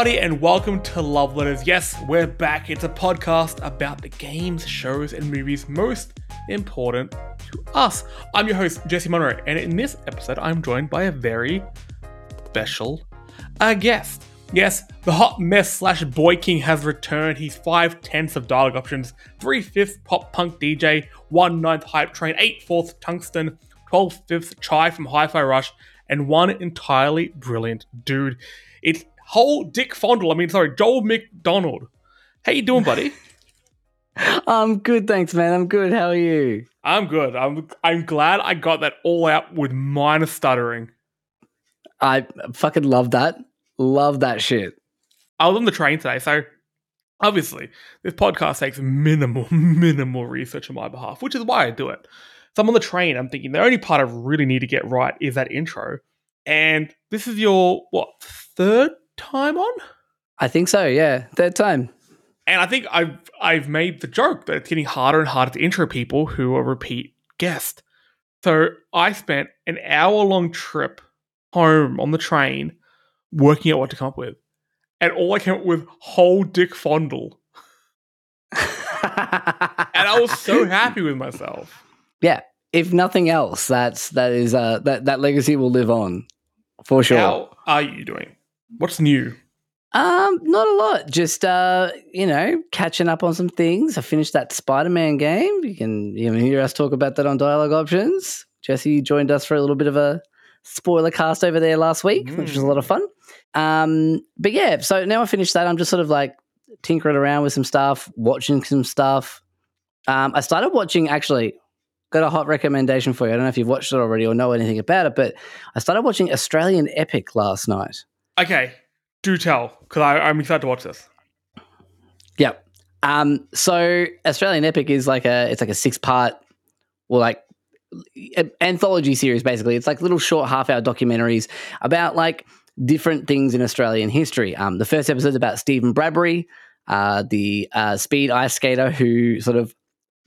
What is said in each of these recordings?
Howdy and welcome to Love Letters. Yes, we're back. It's a podcast about the games, shows, and movies most important to us. I'm your host, Jesse Monroe, and in this episode, I'm joined by a very special uh, guest. Yes, the hot mess slash boy king has returned. He's five tenths of dialogue options, three fifths pop punk DJ, one ninth hype train, eight fourths tungsten, twelve fifths chai from Hi Fi Rush, and one entirely brilliant dude. It's whole Dick Fondle. I mean, sorry, Joel McDonald. How you doing, buddy? I'm good, thanks, man. I'm good. How are you? I'm good. I'm I'm glad I got that all out with minor stuttering. I fucking love that. Love that shit. I was on the train today, so obviously this podcast takes minimal, minimal research on my behalf, which is why I do it. So I'm on the train. I'm thinking the only part I really need to get right is that intro. And this is your what third time on? I think so. Yeah, third time. And I think I've I've made the joke that it's getting harder and harder to intro people who are repeat guests. So I spent an hour long trip home on the train working out what to come up with. And all I came up with whole dick fondle. and I was so happy with myself. Yeah. If nothing else, that's that is uh that, that legacy will live on. For sure. How are you doing? What's new? Um, not a lot. Just uh, you know, catching up on some things. I finished that Spider-Man game. You can you can hear us talk about that on dialogue options. Jesse joined us for a little bit of a spoiler cast over there last week, mm. which was a lot of fun. Um, but yeah, so now I finished that. I'm just sort of like tinkering around with some stuff, watching some stuff. Um, I started watching actually. Got a hot recommendation for you. I don't know if you've watched it already or know anything about it, but I started watching Australian Epic last night. Okay, do tell because I'm excited to watch this. Yep. Um, so Australian Epic is like a it's like a six part, well, like anthology series basically. It's like little short half hour documentaries about like different things in Australian history. Um, the first episode is about Steven Bradbury, uh, the uh, speed ice skater who sort of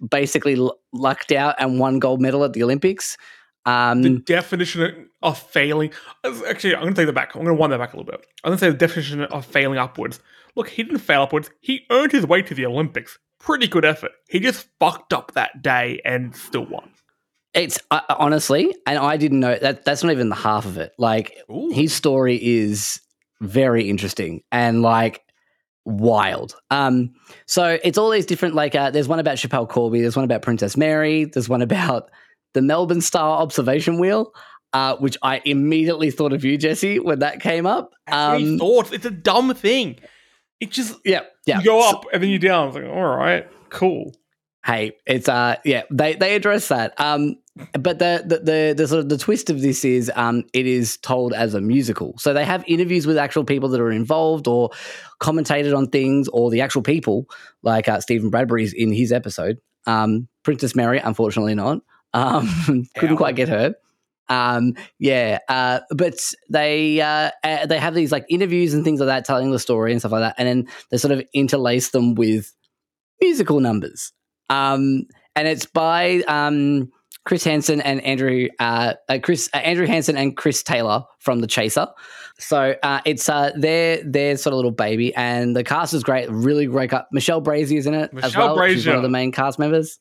basically l- lucked out and won gold medal at the Olympics. Um, the definition of failing. Actually, I'm going to take that back. I'm going to wind that back a little bit. I'm going to say the definition of failing upwards. Look, he didn't fail upwards. He earned his way to the Olympics. Pretty good effort. He just fucked up that day and still won. It's uh, honestly, and I didn't know that. That's not even the half of it. Like Ooh. his story is very interesting and like wild. Um, so it's all these different. Like, uh, there's one about Schapelle Corby. There's one about Princess Mary. There's one about the Melbourne Star observation wheel. Uh, which I immediately thought of you, Jesse, when that came up. Um, thoughts. It's a dumb thing. It just yeah yeah. You go up and then you down. It's like all right, cool. Hey, it's uh yeah they they address that. Um, but the, the the the, sort of the twist of this is um it is told as a musical. So they have interviews with actual people that are involved or commentated on things, or the actual people like uh, Steven Bradbury's in his episode. Um, Princess Mary, unfortunately not. Um, couldn't quite get her. Um, yeah, uh, but they uh, uh, they have these like interviews and things like that, telling the story and stuff like that, and then they sort of interlace them with musical numbers. Um, and it's by um, Chris Hansen and Andrew uh, uh, Chris uh, Andrew Hansen and Chris Taylor from The Chaser. So uh, it's uh, their their sort of little baby, and the cast is great, really great. Michelle Brasier is in it Michelle as well. Brasier. She's one of the main cast members.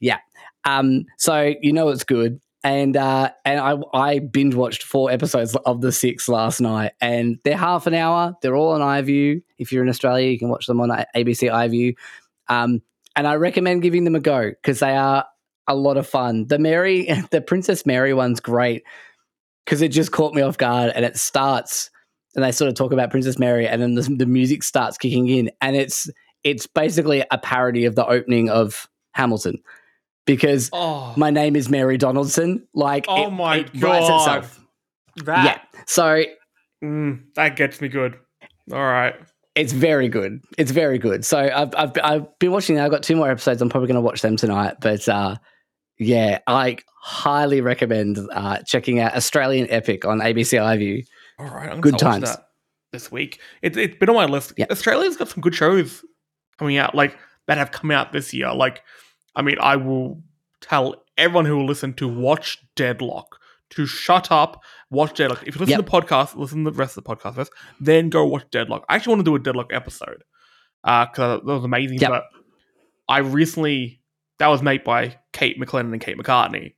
Yeah, um, so you know it's good. And uh, and I I binge watched four episodes of the six last night, and they're half an hour. They're all on iView. If you're in Australia, you can watch them on ABC iView. Um, and I recommend giving them a go because they are a lot of fun. The Mary, the Princess Mary one's great because it just caught me off guard, and it starts and they sort of talk about Princess Mary, and then the, the music starts kicking in, and it's it's basically a parody of the opening of Hamilton because oh. my name is Mary Donaldson. Like, oh it, my it god, that yeah. So mm, that gets me good. All right, it's very good. It's very good. So I've I've, I've been watching. I've got two more episodes. I'm probably going to watch them tonight. But uh, yeah, I highly recommend uh, checking out Australian Epic on ABC iView. All right, I'm good times this week. It, it's been on my list. Yeah. Australia's got some good shows coming out, like that have come out this year. Like I mean, I will tell everyone who will listen to watch Deadlock. to shut up, watch Deadlock. If you listen Yep. to the podcast, listen to the rest of the podcast first, then go watch Deadlock. I actually want to do a Deadlock episode uh, because that was amazing. Yep. But I recently, that was made by Kate McLennan and Kate McCartney.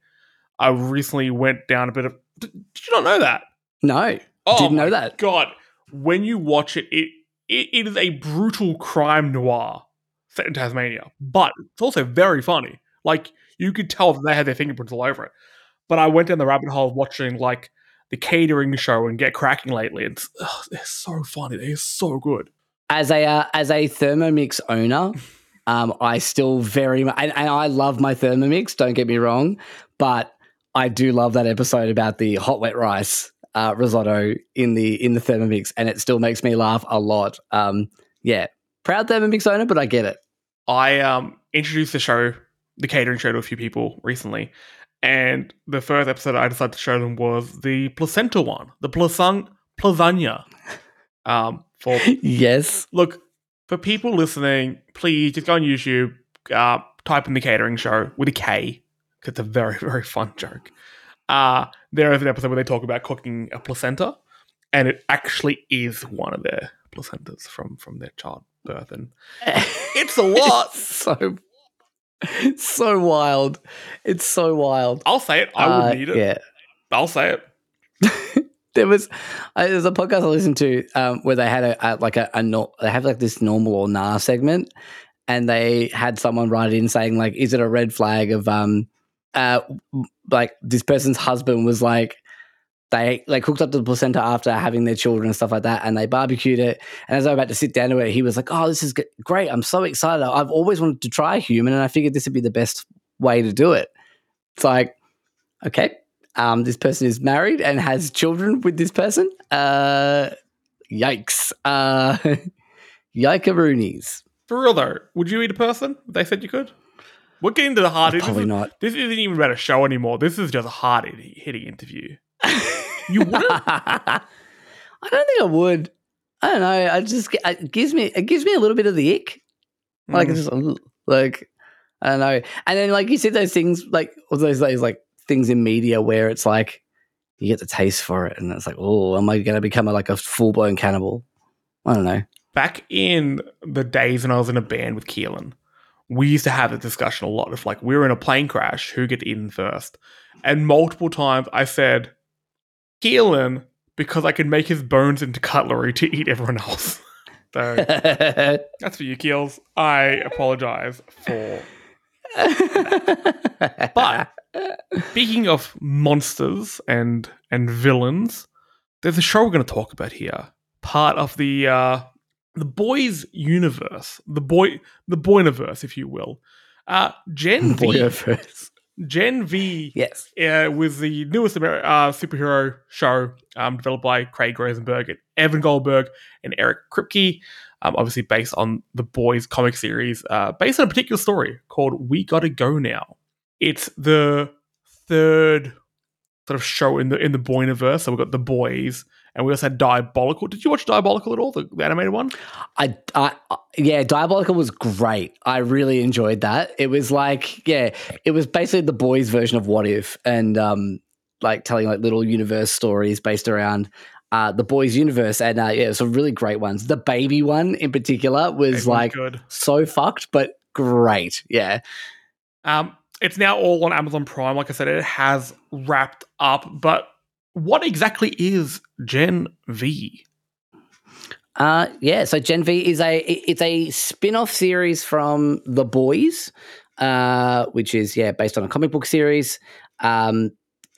I recently went down a bit of. Did, did you not know that? No, Oh didn't know that. God, when you watch it, it, it, it is a brutal crime noir Tasmania, but it's also very funny. Like you could tell that they had their fingerprints all over it. But I went down the rabbit hole of watching like the catering show and Get Cracking lately. And it's, ugh, they're so funny. They're so good. As a uh, as a Thermomix owner, um, I still very much, and, and I love my Thermomix. Don't get me wrong, but I do love that episode about the hot wet rice uh, risotto in the in the Thermomix, and it still makes me laugh a lot. Um, yeah, proud Thermomix owner, but I get it. I um introduced the show, the catering show, to a few people recently, and the first episode I decided to show them was the placenta one, the plasang lasagna. Um, for yes, look for people listening, please just go on YouTube, uh, type in the catering show with a K. Cause It's a very very fun joke. Uh, there is an episode where they talk about cooking a placenta, and it actually is one of their placentas from from their childbirth, and it's a lot. It's so so wild. It's so wild. I'll say it. I Uh, would need it. Yeah. I'll say it. There was uh, there's a podcast I listened to um, where they had a, a like a, a nor- they have like this normal or nah segment, and they had someone write in saying like, is it a red flag of um uh like this person's husband was like they like hooked up to the placenta after having their children and stuff like that, and they barbecued it. And as I was about to sit down to it, he was like, "Oh, this is great! I'm so excited! I've always wanted to try human, and I figured this would be the best way to do it." It's like, okay, um, this person is married and has children with this person. Uh, yikes! Uh, yikaroonies. For real though, would you eat a person? They said you could. We're getting to the hard. This, Probably is, not. this isn't even about a show anymore. This is just a hard hitting interview. You wouldn't? I don't think I would. I don't know. I just it gives me it gives me a little bit of the ick. Like Mm. just like I don't know. And then like you see those things like all those those like things in media where it's like you get the taste for it, and it's like, oh, am I going to become a, like a full blown cannibal? I don't know. back in the days when I was in a band with Keelan, we used to have a discussion a lot of like we were in a plane crash, who gets eaten first? And multiple times I said, Keelan, because I could make his bones into cutlery to eat everyone else. so that's for you, Keels. I apologize for. But speaking of monsters and and villains, there's a show we're going to talk about here. Part of the uh, the boys' universe, the boy the boyniverse, if you will. Uh, Gen first. Gen V Yes. uh, was the newest Amer- uh, superhero show um, developed by Craig Rosenberg and Evan Goldberg and Eric Kripke. Um, obviously, based on the Boys comic series, uh, based on a particular story called "We Gotta Go Now." It's the third sort of show in the in the Boyniverse. So we've got the Boys, and we also had Diabolical. Did you watch Diabolical at all, the, the animated one? I, I, yeah, Diabolical was great. I really enjoyed that. It was like, yeah, it was basically the boys' version of What If, and um, like telling like little universe stories based around uh, the boys' universe. And uh, yeah, some really great ones. The baby one in particular was like good. so fucked, but great. Yeah, Um, it's now all on Amazon Prime. Like I said, it has wrapped up. But what exactly is Gen V? Uh, yeah. So Gen V is a it's a spin off series from The Boys, uh, which is yeah based on a comic book series. Um,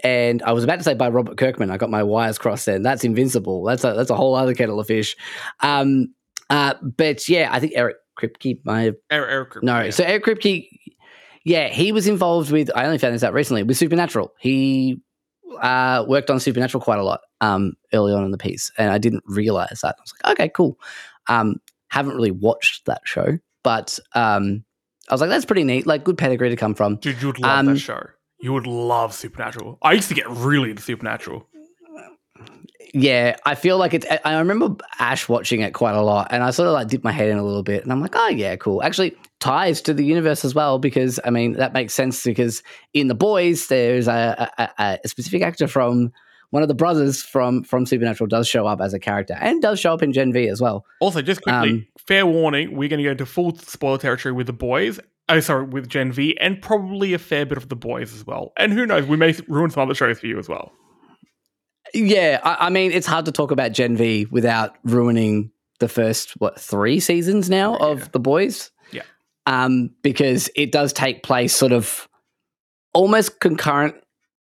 and I was about to say by Robert Kirkman. I got my wires crossed. Then that's Invincible. That's a that's a whole other kettle of fish. Um, uh, but yeah, I think Eric Kripke might have Eric, Eric Kripke, no. yeah. So Eric Kripke, yeah, he was involved with. I only found this out recently with Supernatural. He uh, worked on Supernatural quite a lot um, early on in the piece, and I didn't realize that. I was like, okay, cool. Um, haven't really watched that show, but um, I was like, that's pretty neat. Like, good pedigree to come from. Dude, you would love Um, that show. You would love Supernatural. I used to get really into Supernatural. Yeah, I feel like it's. I remember Ash watching it quite a lot, and I sort of like dipped my head in a little bit, and I'm like, oh yeah, cool. Actually, ties to the universe as well because I mean that makes sense because in the boys there's a, a, a specific actor from one of the brothers from from Supernatural does show up as a character and does show up in Gen V as well. Also, just quickly, um, fair warning: we're going to go into full spoiler territory with the boys. Oh, sorry, with Gen V, and probably a fair bit of the boys as well. And who knows, we may ruin some other shows for you as well. Yeah, I, I, mean, it's hard to talk about Gen V without ruining the first what three seasons now yeah. of the boys. Yeah, um, because it does take place sort of almost concurrent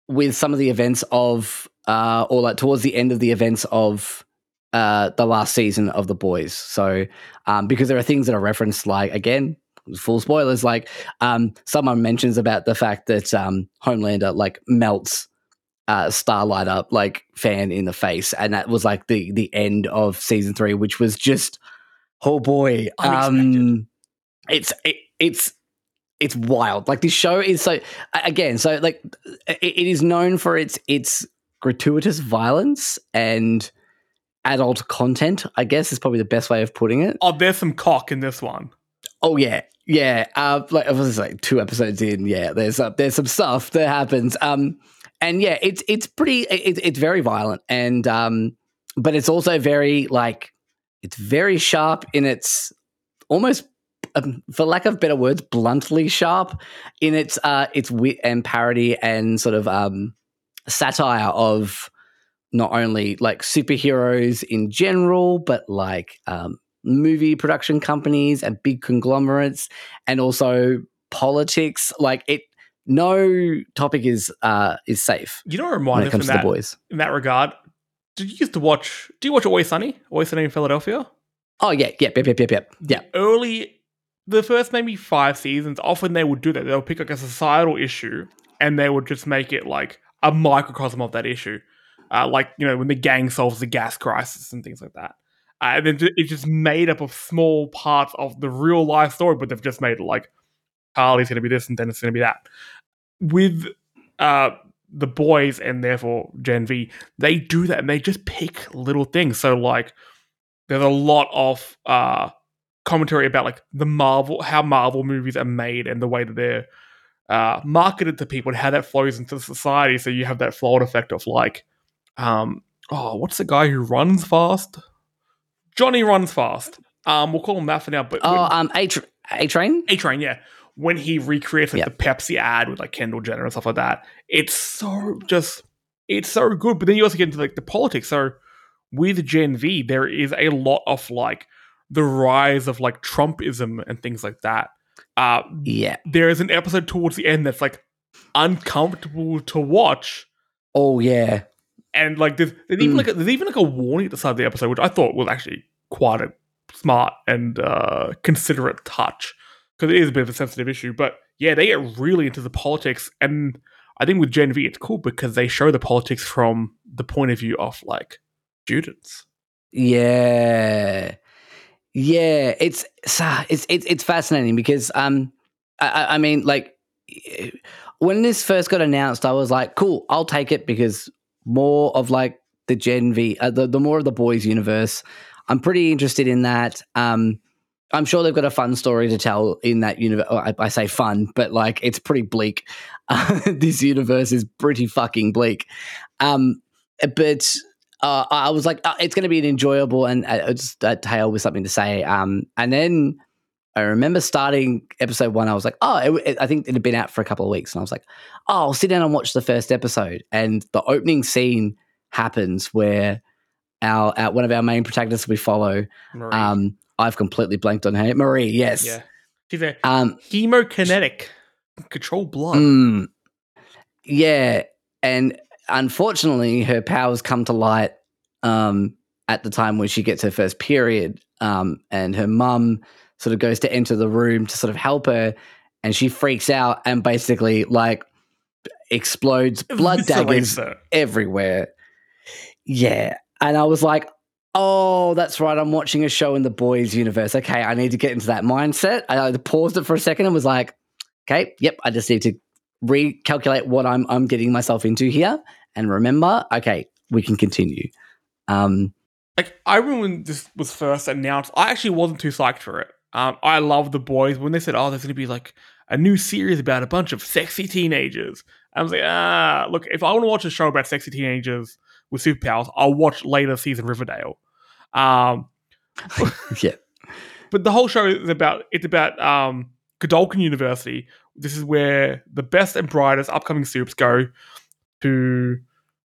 with some of the events of, uh, or like towards the end of the events of uh, the last season of the boys. So, um, because there are things that are referenced, like again, full spoilers, like um, someone mentions about the fact that um, Homelander like melts uh, Starlighter like fan in the face, and that was like the the end of season three, which was just oh boy, um, it's it, it's it's wild. Like this show is so again, so like it, it is known for its its gratuitous violence and adult content. I guess is probably the best way of putting it. Oh, there's some cock in this one. Oh yeah, yeah. Uh, like I was like two episodes in. Yeah, there's uh, there's some stuff that happens. Um, and yeah, it's it's pretty it, it's very violent and um, but it's also very like it's very sharp in its almost um, for lack of better words, bluntly sharp in its uh, its wit and parody and sort of um, satire of not only like superheroes in general, but like um, movie production companies and big conglomerates, and also politics. Like it, no topic is uh is safe. You know, remind when it comes to that, the boys in that regard. Did you used to watch? Do you watch Always Sunny? Always Sunny in Philadelphia? Oh yeah, yeah, yep, yep, yep, yep. Yeah. Early, the first maybe five seasons, often they would do that. They'll pick like a societal issue and they would just make it like a microcosm of that issue, uh, like you know when the gang solves the gas crisis and things like that. Uh, and then it's just made up of small parts of the real life story, but they've just made it like Charlie's going to be this and Dennis is going to be that. With uh, the boys and therefore Gen V, they do that and they just pick little things. So like, there's a lot of uh, commentary about like the Marvel, how Marvel movies are made and the way that they're uh, marketed to people and how that flows into society. So you have that flawed effect of like, um, oh, what's the guy who runs fast? Johnny runs fast. Um, we'll call him that for now. But oh, um, A Train. A Train, yeah when he recreates like the Pepsi ad with like Kendall Jenner and stuff like that. It's so just it's so good. But then you also get into like the politics. So with Gen V, there is a lot of like the rise of like Trumpism and things like that. Uh, yeah, there is an episode towards the end that's like uncomfortable to watch. Oh yeah, and like there's, there's mm. even like a, there's even like a warning at the start of the episode, which I thought was actually quite a smart and uh, considerate touch because it is a bit of a sensitive issue. But yeah, they get really into the politics, and I think with Gen V, it's cool because they show the politics from the point of view of like students. Yeah, yeah, it's it's it's it's fascinating because um, I, I mean, like when this first got announced, I was like, cool, I'll take it because more of like the Gen V, uh, the the more of the boys universe. I'm pretty interested in that. Um, I'm sure they've got a fun story to tell in that universe. I, I, say fun, but like it's pretty bleak. Uh, this universe is pretty fucking bleak. Um, but uh, I was like, uh, it's going to be an enjoyable and uh, just a tale with something to say. Um, and then I remember starting episode one. I was like, oh, it, it, I think it had been out for a couple of weeks, and I was like, oh, I'll sit down and watch the first episode. And the opening scene happens where our, our one of our main protagonists we follow. Um, I've completely blanked on her. Marie, yes. Yeah. She's a um, hemokinetic. Control blood. Mm, yeah. And unfortunately, her powers come to light um, at the time when she gets her first period. Um, and her mum sort of goes to enter the room to sort of help her. And she freaks out and basically, like, explodes blood daggers everywhere. Yeah. And I was like, Oh, that's right. I'm watching a show in the boys' universe. Okay, I need to get into that mindset. I paused it for a second and was like, okay, yep, I just need to recalculate what I'm I'm getting myself into here and remember, okay, we can continue. Um, like I remember when this was first announced, I actually wasn't too psyched for it. Um, I love the boys when they said, "Oh, there's going to be like a new series about a bunch of sexy teenagers." I was like, "Ah, look, if I want to watch a show about sexy teenagers with superpowers, I'll watch later season Riverdale." Um, yeah, but the whole show is about it's about um, Godolkin University. This is where the best and brightest upcoming soups go to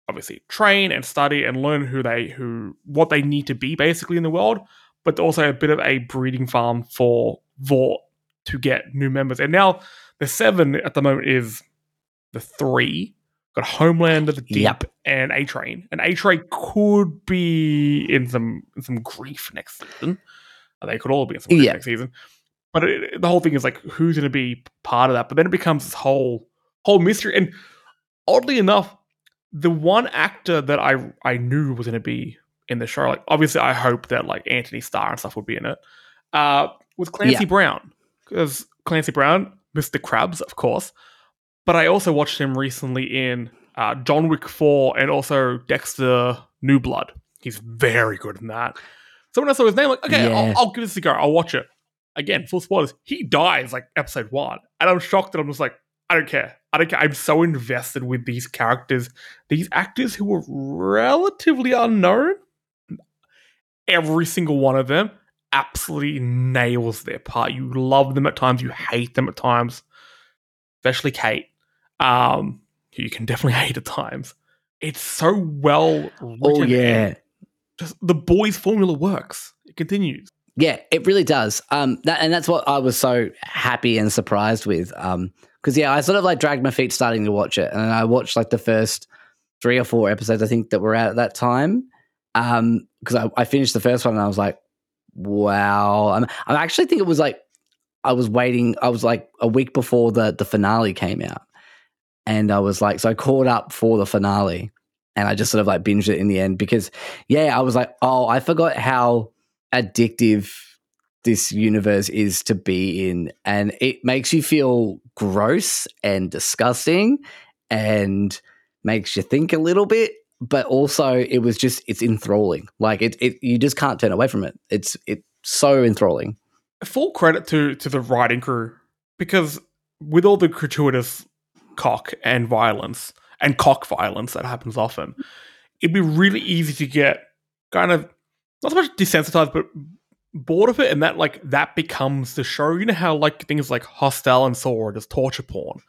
obviously train and study and learn who they who what they need to be basically in the world, but also a bit of a breeding farm for Vought to get new members. And now the seven at the moment is the three. Got Homelander, the Deep, Yep. and A Train. And A Train could be in some in some grief next season. Uh, They could all be in some grief Yeah. next season. But it, the whole thing is like, who's going to be part of that? But then it becomes this whole whole mystery. And oddly enough, the one actor that I I knew was going to be in the show, like obviously I hope that like Anthony Starr and stuff would be in it, uh, was Clancy Yeah. Brown because Clancy Brown, Mr. Krabs, of course. But I also watched him recently in uh, John Wick Four and also Dexter New Blood. He's very good in that. So when I saw his name, like, okay, Yeah. I'll, I'll give this a go. I'll watch it. Again, full spoilers. He dies like episode one, and I'm shocked that I'm just like, I don't care. I don't care. I'm so invested with these characters, these actors who were relatively unknown. Every single one of them absolutely nails their part. You love them at times, you hate them at times, especially Kate, um, who you can definitely hate at times. It's so well written. oh yeah, just the boys' formula works. It continues. yeah, it really does. Um, that, and that's what I was so happy and surprised with. Um, because yeah, I sort of like dragged my feet starting to watch it, and I watched like the first three or four episodes I think that were out at that time. Um, because I, I finished the first one and I was like, wow. I'm, I actually think it was like I was waiting. I was like a week before the the finale came out, and I was like, so I caught up for the finale, and I just sort of like binged it in the end because yeah, I was like, oh, I forgot how addictive this universe is to be in and it makes you feel gross and disgusting and makes you think a little bit but also it was just it's enthralling. Like it, it you just can't turn away from it. It's it's so enthralling. Full credit to to the writing crew because with all the gratuitous cock and violence and cock violence that happens often, it'd be really easy to get kind of not so much desensitized, but bored of it, and that like that becomes the show. You know how like things like Hostel and Sword is torture porn.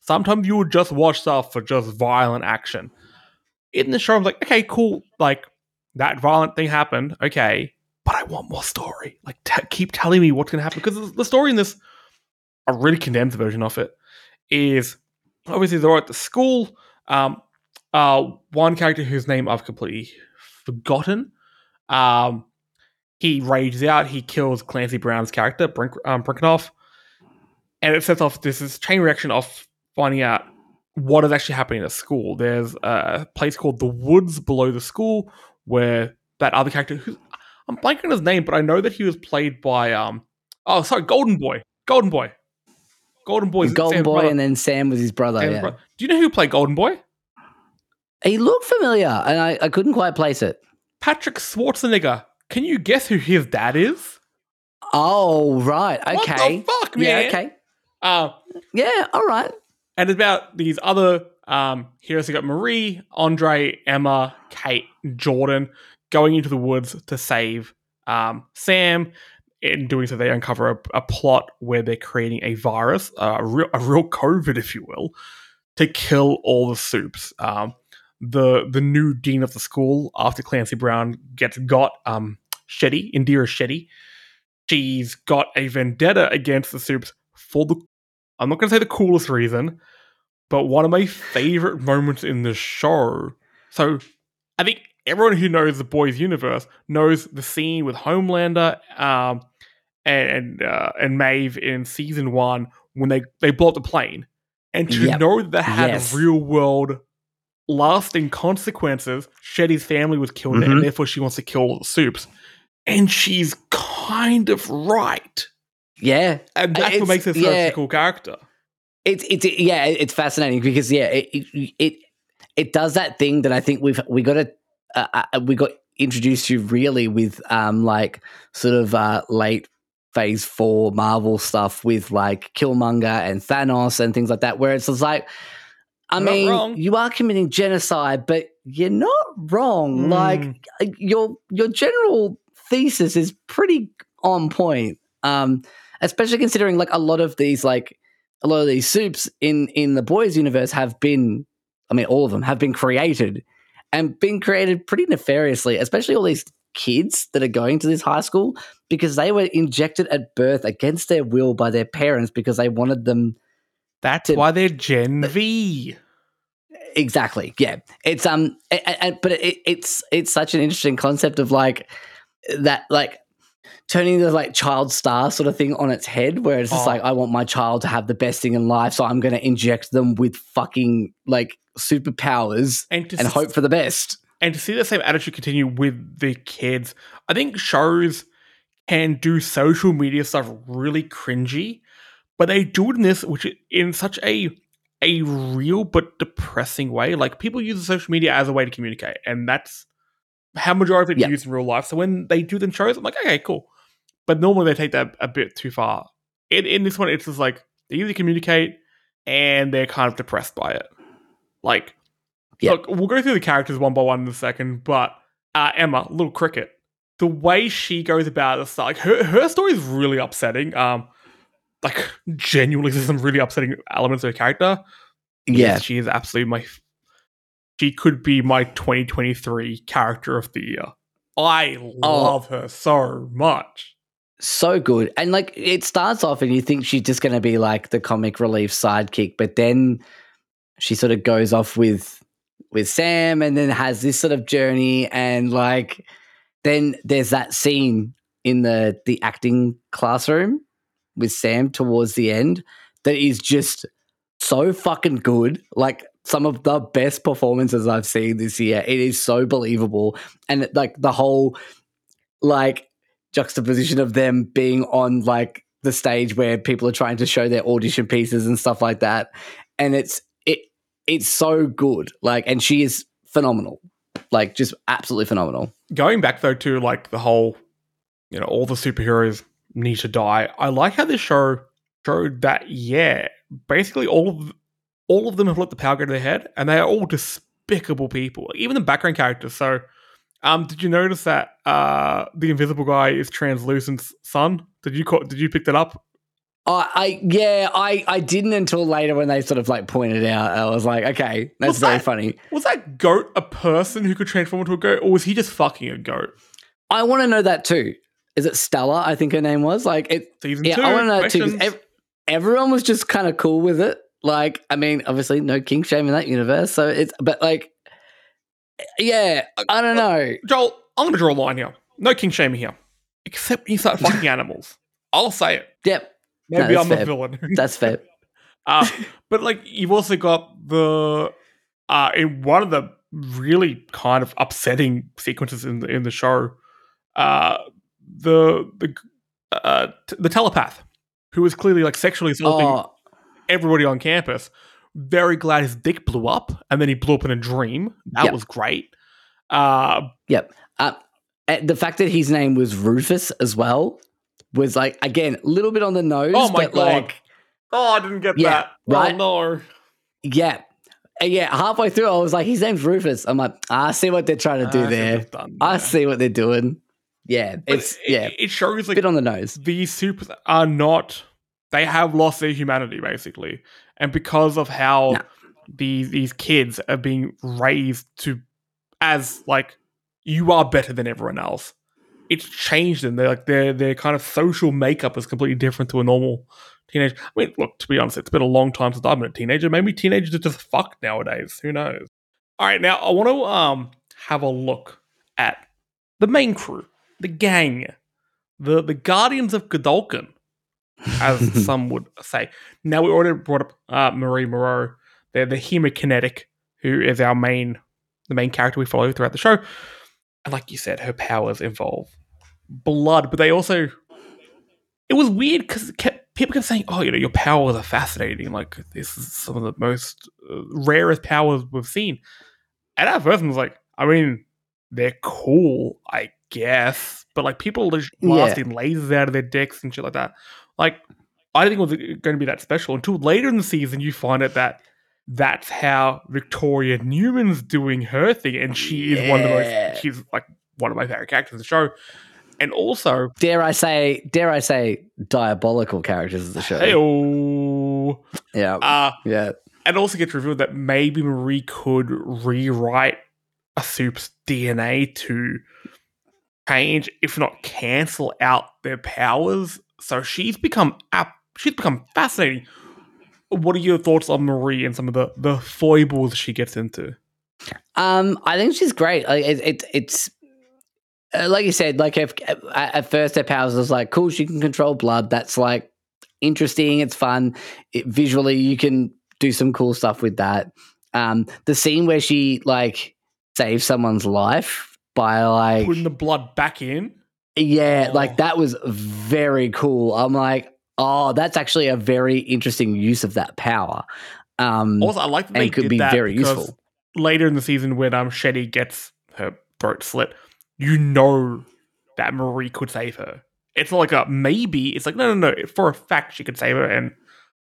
Sometimes you would just watch stuff for just violent action. In the show, I'm like, okay, cool, like that violent thing happened, okay, but I want more story. Like, t- keep telling me what's to happen because the story in this, a really condensed version of it, is obviously they're at the school. Um, uh, one character whose name I've completely forgotten. Um, he rages out. He kills Clancy Brown's character, Brink, um, Brinkerhoff, and it sets off this, this chain reaction of finding out what is actually happening at school. There's a place called the Woods below the school where that other character, who I'm blanking on his name, but I know that he was played by um, oh sorry, Golden Boy, Golden Boy, Golden Boy, golden boy and then sam was his brother yeah. Do you know who played Golden Boy? he looked familiar and I, I couldn't quite place it Patrick Schwarzenegger. Can you guess who his dad is? oh right What the okay fuck, yeah okay Uh, yeah all right and about these other um, heroes. You got Marie, Andre, Emma, Kate, Jordan going into the woods to save um, Sam. In doing so, they uncover a, a plot where they're creating a virus, uh, a, real, a real COVID, if you will, to kill all the soups. Um, the the new dean of the school, after Clancy Brown gets got, um, Shetty, Indira Shetty, she's got a vendetta against the soups for the I'm not going to say the coolest reason, but one of my favorite moments in the show. So, I think everyone who knows the boys' universe knows the scene with Homelander um, and and, uh, and Maeve in season one when they they blow up the plane, and to Yep. know that that had Yes. real world lasting consequences. Shetty's family was killed, it, Mhm. and therefore she wants to kill all the soups, and she's kind of right. yeah And that's It's- what makes her such yeah. a cool character. It's it's yeah, it's fascinating because yeah, it it it, it does that thing that I think we've we got to uh, uh, we got introduced you really with um like sort of uh late phase four Marvel stuff with like Killmonger and Thanos and things like that, where it's just like I not mean, wrong. you are committing genocide, but you're not wrong. Mm. Like your your general thesis is pretty on point. Um, especially considering like a lot of these like a lot of these soups in in the boys universe have been I mean all of them have been created and been created pretty nefariously, especially all these kids that are going to this high school because they were injected at birth against their will by their parents because they wanted them That's to- why they're Gen V. Exactly. Yeah. It's um, but it, it's it's such an interesting concept of like that, like turning the like child star sort of thing on its head, where it's just Oh. like I want my child to have the best thing in life, so I'm going to inject them with fucking like superpowers And and s- hope for the best. And to see the same attitude continue with the kids, I think shows can do social media stuff really cringy, but they do it in this, which in such a a real but depressing way. Like people use social media as a way to communicate, and that's how majority of it Yeah. used in real life. So when they do them shows, I'm like, okay, cool. But normally they take that a bit too far. In in this one, it's just like they usually communicate, and they're kind of depressed by it. Like Yeah. Look, we'll go through the characters one by one in a second, but uh, Emma, Little Cricket, the way she goes about this, like her her story is really upsetting. Um, like genuinely, there's some really upsetting elements of her character. Yeah. she is absolutely my. She could be my 2023 character of the year. I Oh. love her so much. so good. And like it starts off and you think she's just going to be like the comic relief sidekick, but then she sort of goes off with with Sam and then has this sort of journey and like then there's that scene in the the acting classroom with Sam towards the end that is just so fucking good. Like some of the best performances I've seen this year. It is so believable and like the whole like juxtaposition of them being on like the stage where people are trying to show their audition pieces and stuff like that and it's it it's so good like and she is phenomenal like just absolutely phenomenal Going back though to like the whole, you know, all the superheroes need to die. I like how this show showed that. Yeah, basically all of all of them have let the power go to their head, and they are all despicable people. Like, even the background characters. So, um, did you notice that uh the Invisible Guy is Translucent's son? Did you call, did you pick that up? I, I yeah i i didn't until later when they sort of like pointed out i was like okay that's What's very that? funny Was that goat a person who could transform into a goat, or was he just fucking a goat? i want to know that too is it stella i think her name was like it Season yeah two. i want to know that too questions? ev- everyone was just kind of cool with it like i mean obviously no king shame in that universe so it's but like yeah i don't uh, uh, know Joel, I'm going to draw a line here. No king shaming here. Except when you start fucking animals. I'll say it. yep Maybe that's I'm fair. villain. that's fair uh, but like, you've also got the uh, in one of the really kind of upsetting sequences in the in the show, uh, the the uh, t- the telepath who was clearly like sexually assaulting oh everybody on campus. Very glad his dick blew up, and then he blew up in a dream. That Yep. was great. Uh, yep. Uh, the fact that his name was Rufus as well was like again a little bit on the nose. Oh my but God. like oh, I didn't get Yeah, that. right? Oh no. yeah, Uh, yeah. Halfway through, I was like, his name's Rufus. I'm like, I see what they're trying to do Ah, I there. I see what they're doing. Yeah, But it's it, yeah, It shows a like bit on the nose. these supers are not. They have lost their humanity basically, and because of how No. these these kids are being raised to as like you are better than everyone else. It's changed them. They're like their their kind of social makeup is completely different to a normal teenager. I mean, look, to be honest, it's been a long time since I've been a teenager. Maybe teenagers are just fucked nowadays. Who knows? All right, now I want to um have a look at the main crew, the gang, the the Guardians of Godolkin, as some would say. Now we already brought up uh, Marie Moreau. They're the hemokinetic, who is our main the main character we follow throughout the show. And like you said, her powers involve blood, but they also it was weird because kept, people kept saying, "Oh, you know, your powers are fascinating. Like this is some of the most uh, rarest powers we've seen." And that person was like, "I mean, they're cool, I guess. But like people are just Yeah. blasting lasers out of their dicks and shit like that. Like I didn't think it was going to be that special until later in the season. You find out that that's how Victoria Newman's doing her thing, and she is one of the most. She's like one of my favorite characters in the show, and also Dare I say? Dare I say? Diabolical characters of the show. hey Yeah, uh, yeah. and also gets revealed that maybe Marie could rewrite a soup's DNA to change, if not cancel out their powers. So she's become ap- she's become fascinating. What are your thoughts on Marie and some of the the foibles she gets into? Um, I think she's great. Like it, it it's uh, like you said. Like if at, at first her powers was like cool, she can control blood. That's like interesting. It's fun. It, visually, you can do some cool stuff with that. Um, the scene where she like saves someone's life by like Putting the blood back in. yeah, Oh. like that was very cool. I'm like, oh, that's actually a very interesting use of that power. Um, Also, I like that they could be that very useful. Later in the season, when um Shetty gets her throat slit, you know that Marie could save her. It's not like a maybe. It's like no, no, no. For a fact, she could save her and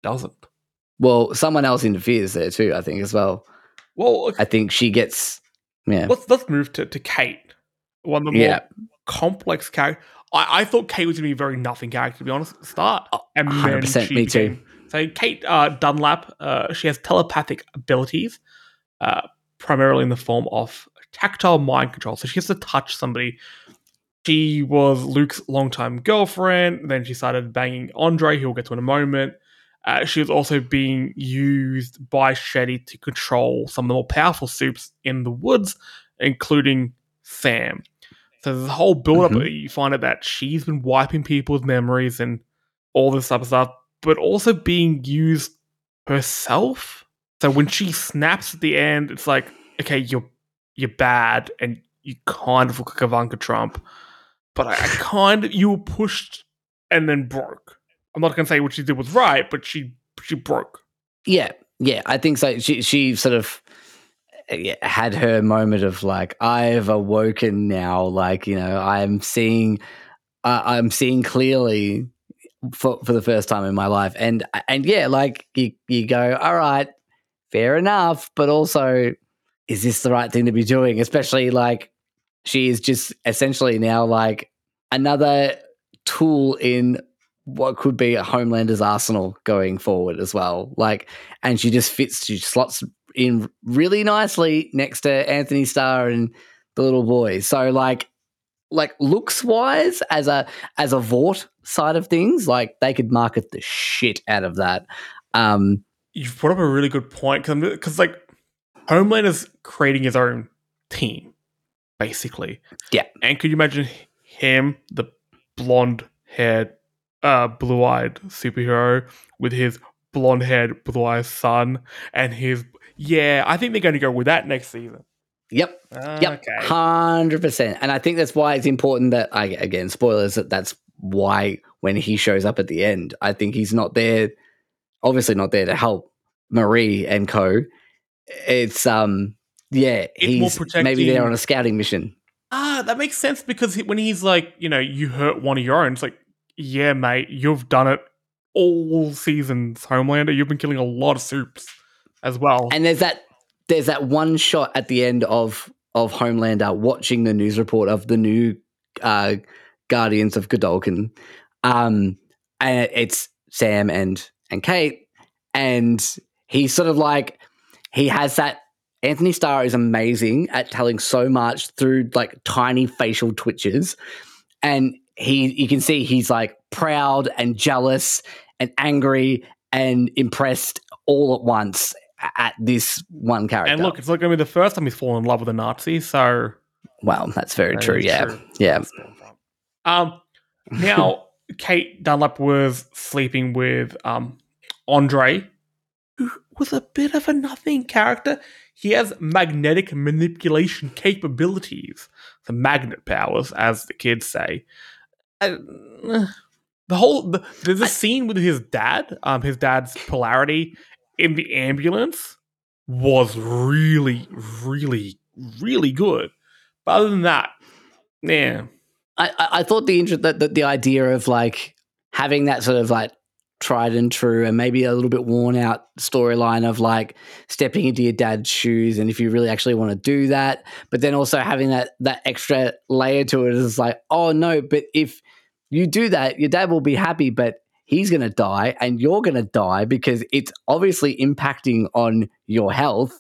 doesn't. well, someone else interferes there too. I think as well. Well, I think she gets yeah. let's let's move to, to Kate, one of the Yeah. more complex character. I, I thought Kate was going to be a very nothing character to be honest at the start, and then 100%, she me too. became- So Kate uh, Dunlap, uh, she has telepathic abilities, uh, primarily in the form of tactile mind control. So she has to touch somebody. She was Luke's longtime girlfriend. Then she started banging Andre, who we'll get to in a moment. Uh, she was also being used by Shetty to control some of the more powerful soups in the woods, including Sam. So there's a whole build up. Mhm. You find out that she's been wiping people's memories and all this type of stuff, but also being used herself. So when she snaps at the end, it's like, okay, you're you're bad and you kind of look like Ivanka Trump, but I, I kind of you were pushed and then broke. I'm not gonna say what she did was right, but she she broke. Yeah, yeah, I think so. She she sort of had her moment of like I've awoken now. Like you know, I'm seeing, uh, I'm seeing clearly for for the first time in my life, and and yeah, like you you go, all right, fair enough, but also, is this the right thing to be doing? Especially like she is just essentially now like another tool in what could be a Homelander's arsenal going forward as well. Like, and she just fits, she slots in really nicely next to Anthony Starr and the little boy. So, like, like looks wise, as a as a Vought side of things, like they could market the shit out of that. Um, You've brought up a really good point because like Homelander's creating his own team, basically. Yeah. And could you imagine him, the blonde haired, uh, blue eyed superhero, with his blonde haired, blue eyed son, and his yeah, I think they're going to go with that next season. yep, Yep, Okay. hundred percent. And I think that's why it's important that I again spoilers that that's why when he shows up at the end, I think he's not there. Obviously, not there to help Marie and Co. It's um, yeah, It's more he's protecting- maybe they're on a scouting mission. Ah, that makes sense because when he's like, you know, you hurt one of your own, it's like, yeah, mate, you've done it all seasons, Homelander. You've been killing a lot of soups as well. And there's that there's that one shot at the end of of Homelander watching the news report of the new uh, Guardians of Godolkin. Um, and it's Sam and and Kate, and he's sort of like he has that. Anthony Starr is amazing at telling so much through like tiny facial twitches, and he you can see he's like proud and jealous and angry and impressed all at once at this one character. And look, it's not going to be the first time he's fallen in love with a Nazi, so well, that's very That true. Yeah, true. yeah. Um, now Kate Dunlap was sleeping with um Andre, who was a bit of a nothing character. He has magnetic manipulation capabilities, the magnet powers, as the kids say. Uh, the whole the, there's a scene with his dad. Um, his dad's polarity in the ambulance was really, really, really good. But other than that, yeah. I, I, I thought the interest that the, the idea of like having that sort of like tried and true and maybe a little bit worn out storyline of like stepping into your dad's shoes and if you really actually want to do that. But then also having that that extra layer to it is like oh no but if you do that your dad will be happy but he's going to die and you're going to die because it's obviously impacting on your health.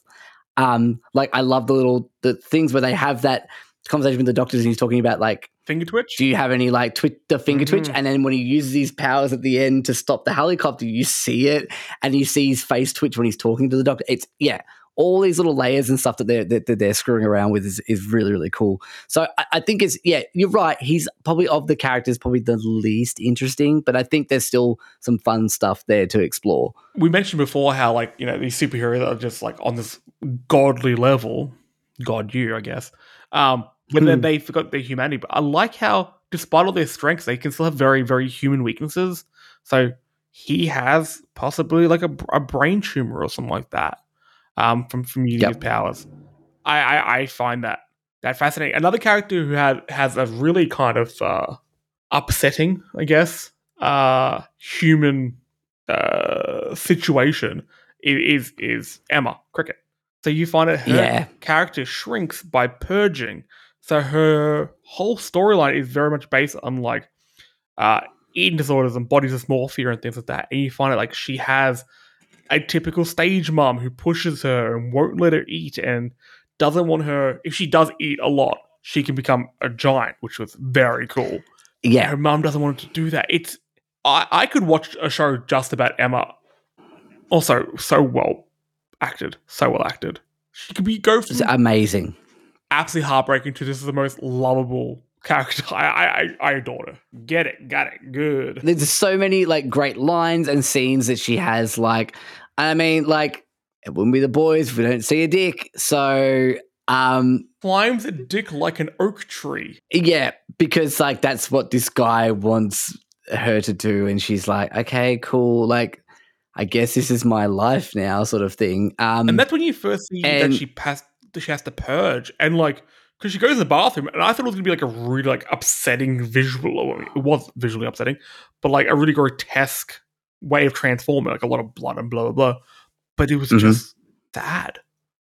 Um like i love the little the things where they have that conversation with the doctors and he's talking about like Finger twitch? do you have any like twitch the finger twitch? Mhm. and then when he uses his powers at the end to stop the helicopter you see it and you see his face twitch when he's talking to the doctor. It's yeah all these little layers and stuff that they're that, that they're screwing around with is, is really really cool. So I, I think it's yeah you're right. He's probably of the characters probably the least interesting but i think there's still some fun stuff there to explore. We mentioned before how like you know these superheroes are just like on this godly level god you i guess um but then Hmm. they forgot their humanity but i like how despite all their strengths they can still have very very human weaknesses so he has possibly like a, a brain tumor or something like that um from from using Yep. his powers I, I i find that that fascinating another character who had has a really kind of uh upsetting i guess uh human uh situation is is Emma Cricket. So you find that her Yeah. character shrinks by purging. So her whole storyline is very much based on like uh eating disorders and body dysmorphia and things like that. And you find it like she has a typical stage mom who pushes her and won't let her eat and doesn't want her if she does eat a lot, she can become a giant, which was very cool yeah her mom doesn't want her to do that. It's I, I could watch a show just about Emma. Also, so well acted, so well acted. She could be go from amazing absolutely heartbreaking to this is the most lovable character. I I I, I adore her. Get it, got it, good. there's so many like great lines and scenes that she has like i mean like it wouldn't be the boys if we don't see a dick so um Climbs a dick like an oak tree. yeah because like that's what this guy wants her to do and she's like okay cool like i guess this is my life now sort of thing um And that's when you first see that and- she passed that she has to purge and like because she goes to the bathroom and I thought it was gonna be like a really like upsetting visual. I mean, it was visually upsetting, but like a really grotesque way of transforming, like a lot of blood and blah blah blah. But it was Mhm. just sad.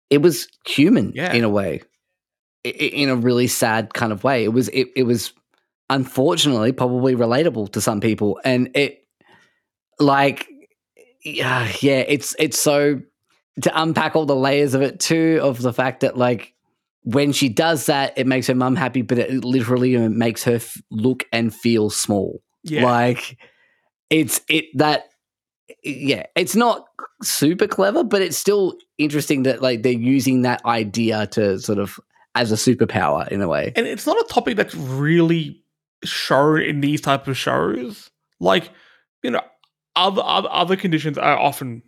it was human Yeah. in a way in a really sad kind of way it was it, it was unfortunately probably relatable to some people and it like yeah yeah it's it's so to unpack all the layers of it too of the fact that like when she does that it makes her mum happy but it literally makes her f- look and feel small Yeah, like it's it that yeah, it's not super clever, but it's still interesting that like they're using that idea to sort of as a superpower in a way. and it's not a topic that's really shown in these type of shows. Like you know, other other, other conditions are often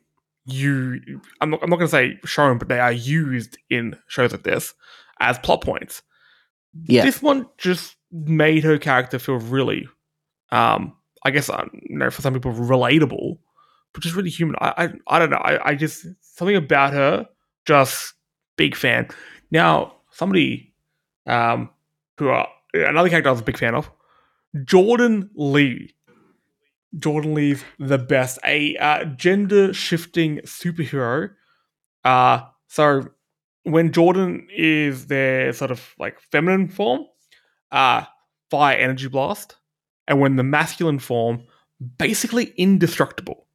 you. I'm not, I'm not going to say shown, but they are used in shows like this as plot points. Yeah. This one just made her character feel really, um, I guess, uh, you know, for some people, relatable, but just really human. I, I, I don't know. I, I just something about her, just big fan. Now, somebody, um, who are another character I was a big fan of, Jordan Lee. Jordan Lee's the best, a uh, gender shifting superhero. Uh, so when Jordan is their sort of like feminine form, uh, fire energy blast, and when the masculine form, basically indestructible,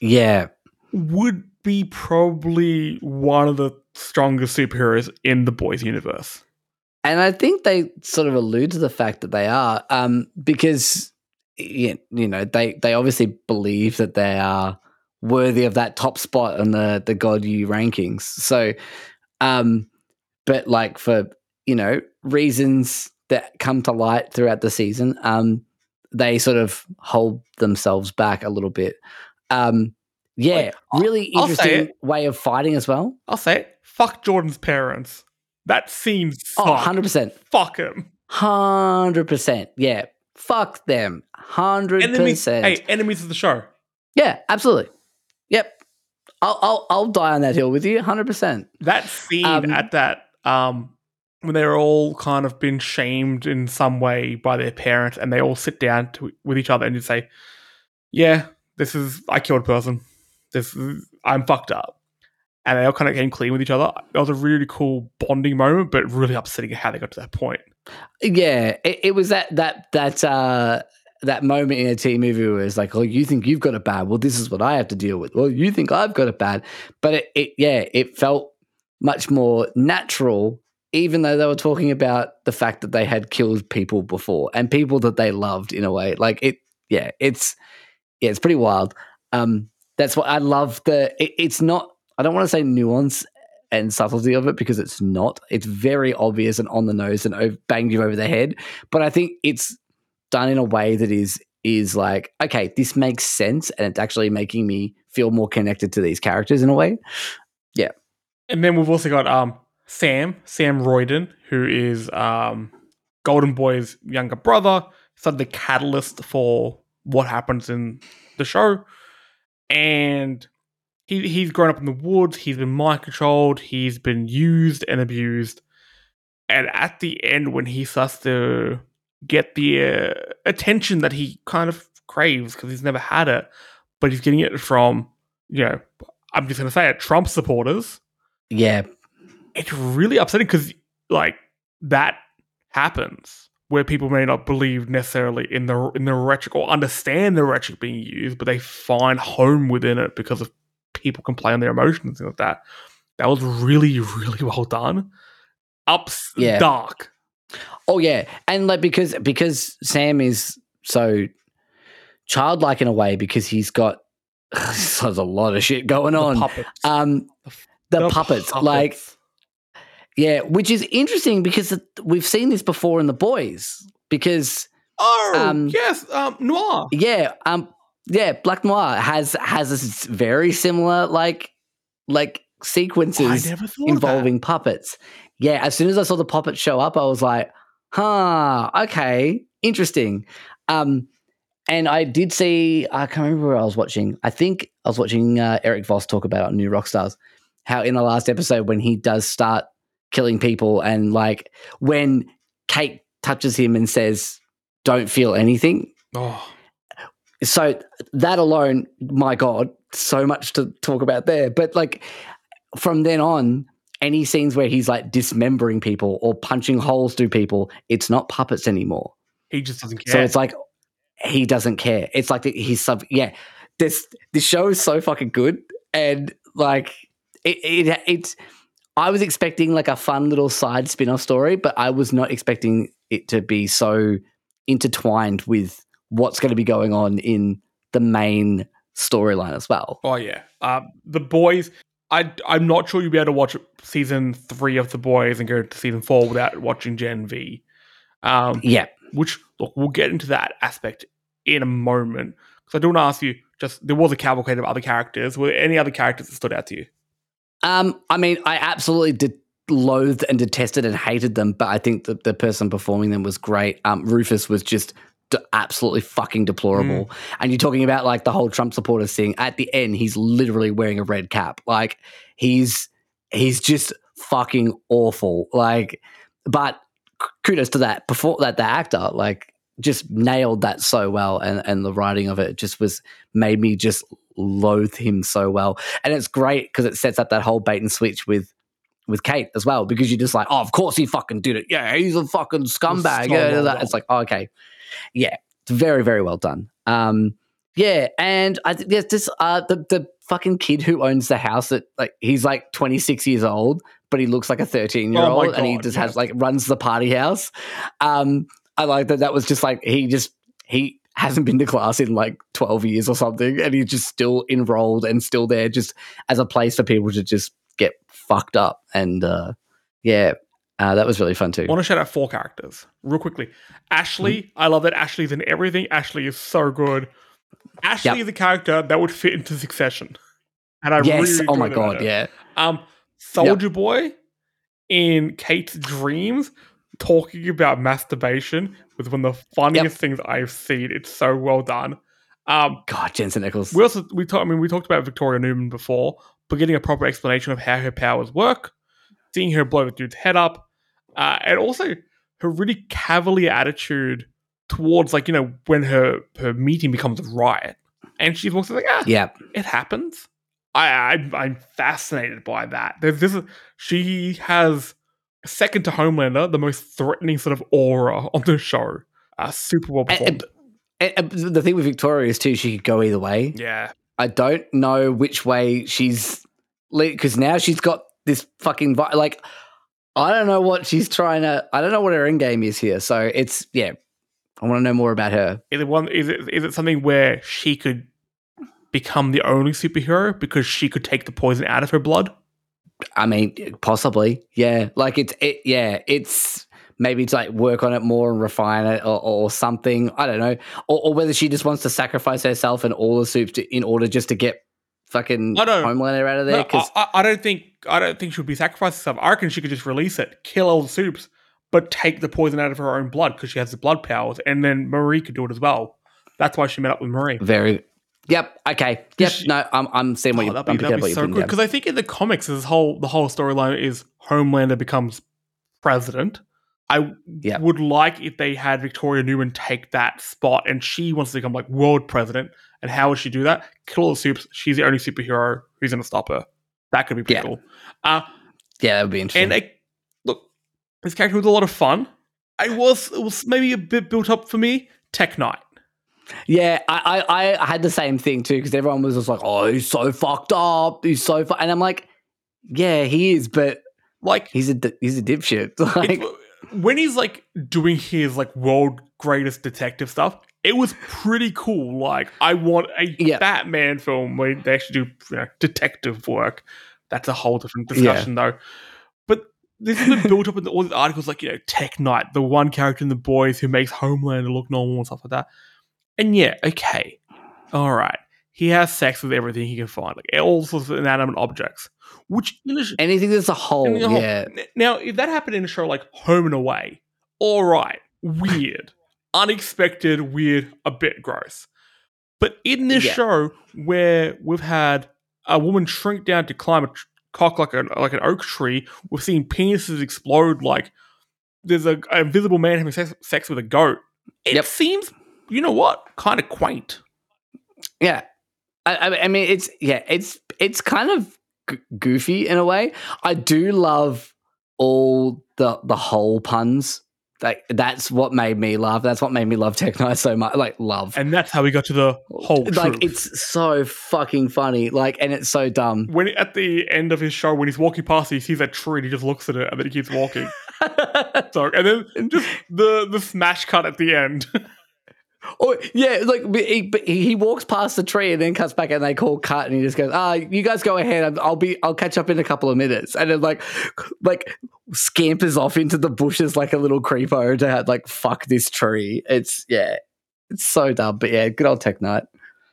Yeah. would be probably one of the strongest superheroes in the boys universe. And I think they sort of allude to the fact that they are, um, because you know, they they obviously believe that they are worthy of that top spot on the the God U rankings. So, um, but like for you know reasons that come to light throughout the season, um, they sort of hold themselves back a little bit. Um, yeah, Like, I'll- really I'll interesting way of fighting as well. I'll say it. Fuck Jordan's parents. That scene Oh, 100 percent. Fuck him. Hundred percent. Yeah. Fuck them. Hundred Enemies. percent. Hey, enemies of the show. Yeah, absolutely. Yep. I'll I'll I'll die on that hill with you. Hundred percent. That scene Um, at that um when they're all kind of been shamed in some way by their parents, and they all sit down to, with each other and just say, "Yeah, this is I killed a person. This is, I'm fucked up." And they all kind of came clean with each other. It was a really cool bonding moment, but really upsetting how they got to that point. Yeah, it, it was that that that uh that moment in a TV movie where it's like, oh, you think you've got it bad. Well, this is what I have to deal with. Well, you think I've got it bad. But it, it yeah, it felt much more natural, even though they were talking about the fact that they had killed people before and people that they loved in a way. Like it, yeah, it's yeah, it's pretty wild. Um, that's what I love. The it, it's not. I don't want to say nuance and subtlety of it because it's not. It's very obvious and on the nose and over, banged you over the head. But I think it's done in a way that is is like okay, this makes sense, and it's actually making me feel more connected to these characters in a way. Yeah, And then we've also got um Sam, Sam Riordan, who is um Golden Boy's younger brother, sort of the catalyst for what happens in the show. And he he's grown up in the woods, he's been mind controlled, he's been used and abused. And at the end, when he starts to get the uh, attention that he kind of craves because he's never had it, but he's getting it from, you know, I'm just going to say it, Trump supporters. Yeah, it's really upsetting because like that happens where people may not believe necessarily in the in the rhetoric or understand the rhetoric being used, but they find home within it because of people can play on their emotions and things like that. That was really, really well done. Ups Yeah. dark. Oh yeah, and like because because Sam is so childlike in a way because he's got there's a lot of shit going The on. puppets. Um, the, puppets, like yeah, which is interesting because we've seen this before in the boys. Because oh um, yes, um, noir. yeah, um, yeah, Black Noir has has this very similar like like sequences involving puppets. Yeah, as soon as I saw the puppets show up, I was like, huh, okay, interesting. Um, and I did see, I can't remember where I was watching. I think I was watching uh, Erik Voss talk about it on New Rockstars, how in the last episode, when he does start killing people, and like when Kate touches him and says, don't feel anything. Oh, So that alone, my God, so much to talk about there. But like from then on, any scenes where he's like dismembering people or punching holes through people, it's not puppets anymore. he just doesn't care. So it's like he doesn't care. It's like he's sub. Yeah, this this show is so fucking good, and like it it it's. I was expecting like a fun little side spin off story, but I was not expecting it to be so intertwined with what's going to be going on in the main storyline as well. Oh yeah, um, the boys. I I'm not sure you'll be able to watch season three of the boys and go to season four without watching Gen V. Um, Yeah, which look, we'll get into that aspect in a moment. Because I do want to ask you, just there was a cavalcade of other characters. Were there any other characters that stood out to you? Um, I mean, I absolutely did loathed and detested and hated them, but I think that the person performing them was great. Um, Rufus was just d- absolutely fucking deplorable. Mm. And you're talking about like the whole Trump supporters thing. At the end, he's literally wearing a red cap. Like he's he's just fucking awful. Like, but kudos to that before that the actor like just nailed that so well and and the writing of it just was made me just loathe him so well and it's great because it sets up that whole bait and switch with with Kate as well because you're just like oh of course he fucking did it. Yeah he's a fucking scumbag. so yeah, well it's like oh, okay. Yeah it's very very well done. Um yeah and I think there's this uh the the fucking kid who owns the house that like he's like 26 years old but he looks like a 13 year Oh old and he just yeah. has like runs the party house. Um I like that that was just like he just he hasn't been to class in like 12 years or something and he's just still enrolled and still there just as a place for people to just get fucked up and uh yeah uh, that was really fun too I want to shout out four characters real quickly. Ashley, Mm-hmm. I love that Ashley's in everything. Ashley is so good. Ashley Yep. is a character that would fit into Succession, and I yes really oh my enjoyed it about god yeah Um, Soldier Boy in Kate's dreams talking about masturbation was one of the funniest things I've seen. It's so well done. Um, god Jensen Ackles. we also we talked. I mean, we talked about Victoria Neuman before, but getting a proper explanation of how her powers work, seeing her blow the dude's head up, uh, and also her really cavalier attitude towards like you know when her her meeting becomes a riot, and she's also like ah Yeah. it happens. I, I I'm fascinated by that. There's this she has second to Homelander the most threatening sort of aura on the show. Uh, super well And- and- and the thing with Victoria is too, she could go either way. yeah, I don't know which way she's because now she's got this fucking like I don't know what she's trying to. I don't know what her end game is here. So it's yeah. I want to know more about her. is it one? Is it is it something where she could become the only superhero because she could take the poison out of her blood? I mean, possibly, yeah. Like it's it, yeah. It's maybe to like work on it more and refine it or, or something. I don't know, or, or whether she just wants to sacrifice herself and all the soups to, in order just to get fucking I don't- Homelander out of there. No, I, I- don't think I don't think she would be sacrificing herself. I reckon she could just release it, kill all the soups, but take the poison out of her own blood because she has the blood powers, and then Marie could do it as well. That's why she met up with Marie. very. Yep. Okay. Yep. she- no, I'm I'm seeing what Oh, you. that'd be, that'd be so good because I think in the comics, this whole the whole storyline is Homelander becomes president. I Yeah. would like if they had Victoria Neuman take that spot, and she wants to become like world president. And how would she do that? Kill all the soups. She's the only superhero who's going to stop her. That could be pretty Yeah. cool. Uh, Yeah, that would be interesting. and I, look, this character was a lot of fun. I was it was maybe a bit built up for me. Tech Knight. yeah, I, I I had the same thing too because everyone was just like, "Oh, he's so fucked up. He's so," fu-. and I'm like, "Yeah, he is, but Like he's a he's a dipshit." Like, when he's like doing his like world greatest detective stuff, it was pretty cool. Like I want a Yeah. Batman film where they actually do you know, detective work. That's a whole different discussion though. But this has been built up in all the articles, like you know, Tech Knight, the one character in the boys who makes Homelander look normal and stuff like that. And yeah, okay, all right, he has sex with everything he can find, like all sorts of inanimate objects. Which in anything that's a whole, in a yeah, N- Now, if that happened in a show like Home and Away, all right, weird, unexpected, weird, a bit gross. But in this Yeah. show where we've had a woman shrink down to climb a tr- cock like an like an oak tree, we've seen penises explode. Like there's a, a invisible man having sex, sex with a goat. It Yep. seems, you know what, kind of quaint. yeah. I, I- I mean, it's yeah, it's it's kind of g- goofy in a way. I do love all the the whole puns. Like that's what made me laugh. That's what made me love Tech Knight so much. Like love. And that's how we got to the whole like truth. it's so fucking funny. Like, and it's so dumb. when at the end of his show, when he's walking past, he sees that tree and he just looks at it and then he keeps walking. So and then just the the smash cut at the end. Oh yeah, like he, he walks past the tree and then cuts back and they call cut and he just goes, "Ah, you guys go ahead. I'll be, I'll catch up in a couple of minutes." And then like, like scampers off into the bushes like a little creepo to have, like fuck this tree. It's yeah, it's so dumb. But yeah, good old Tech Knight.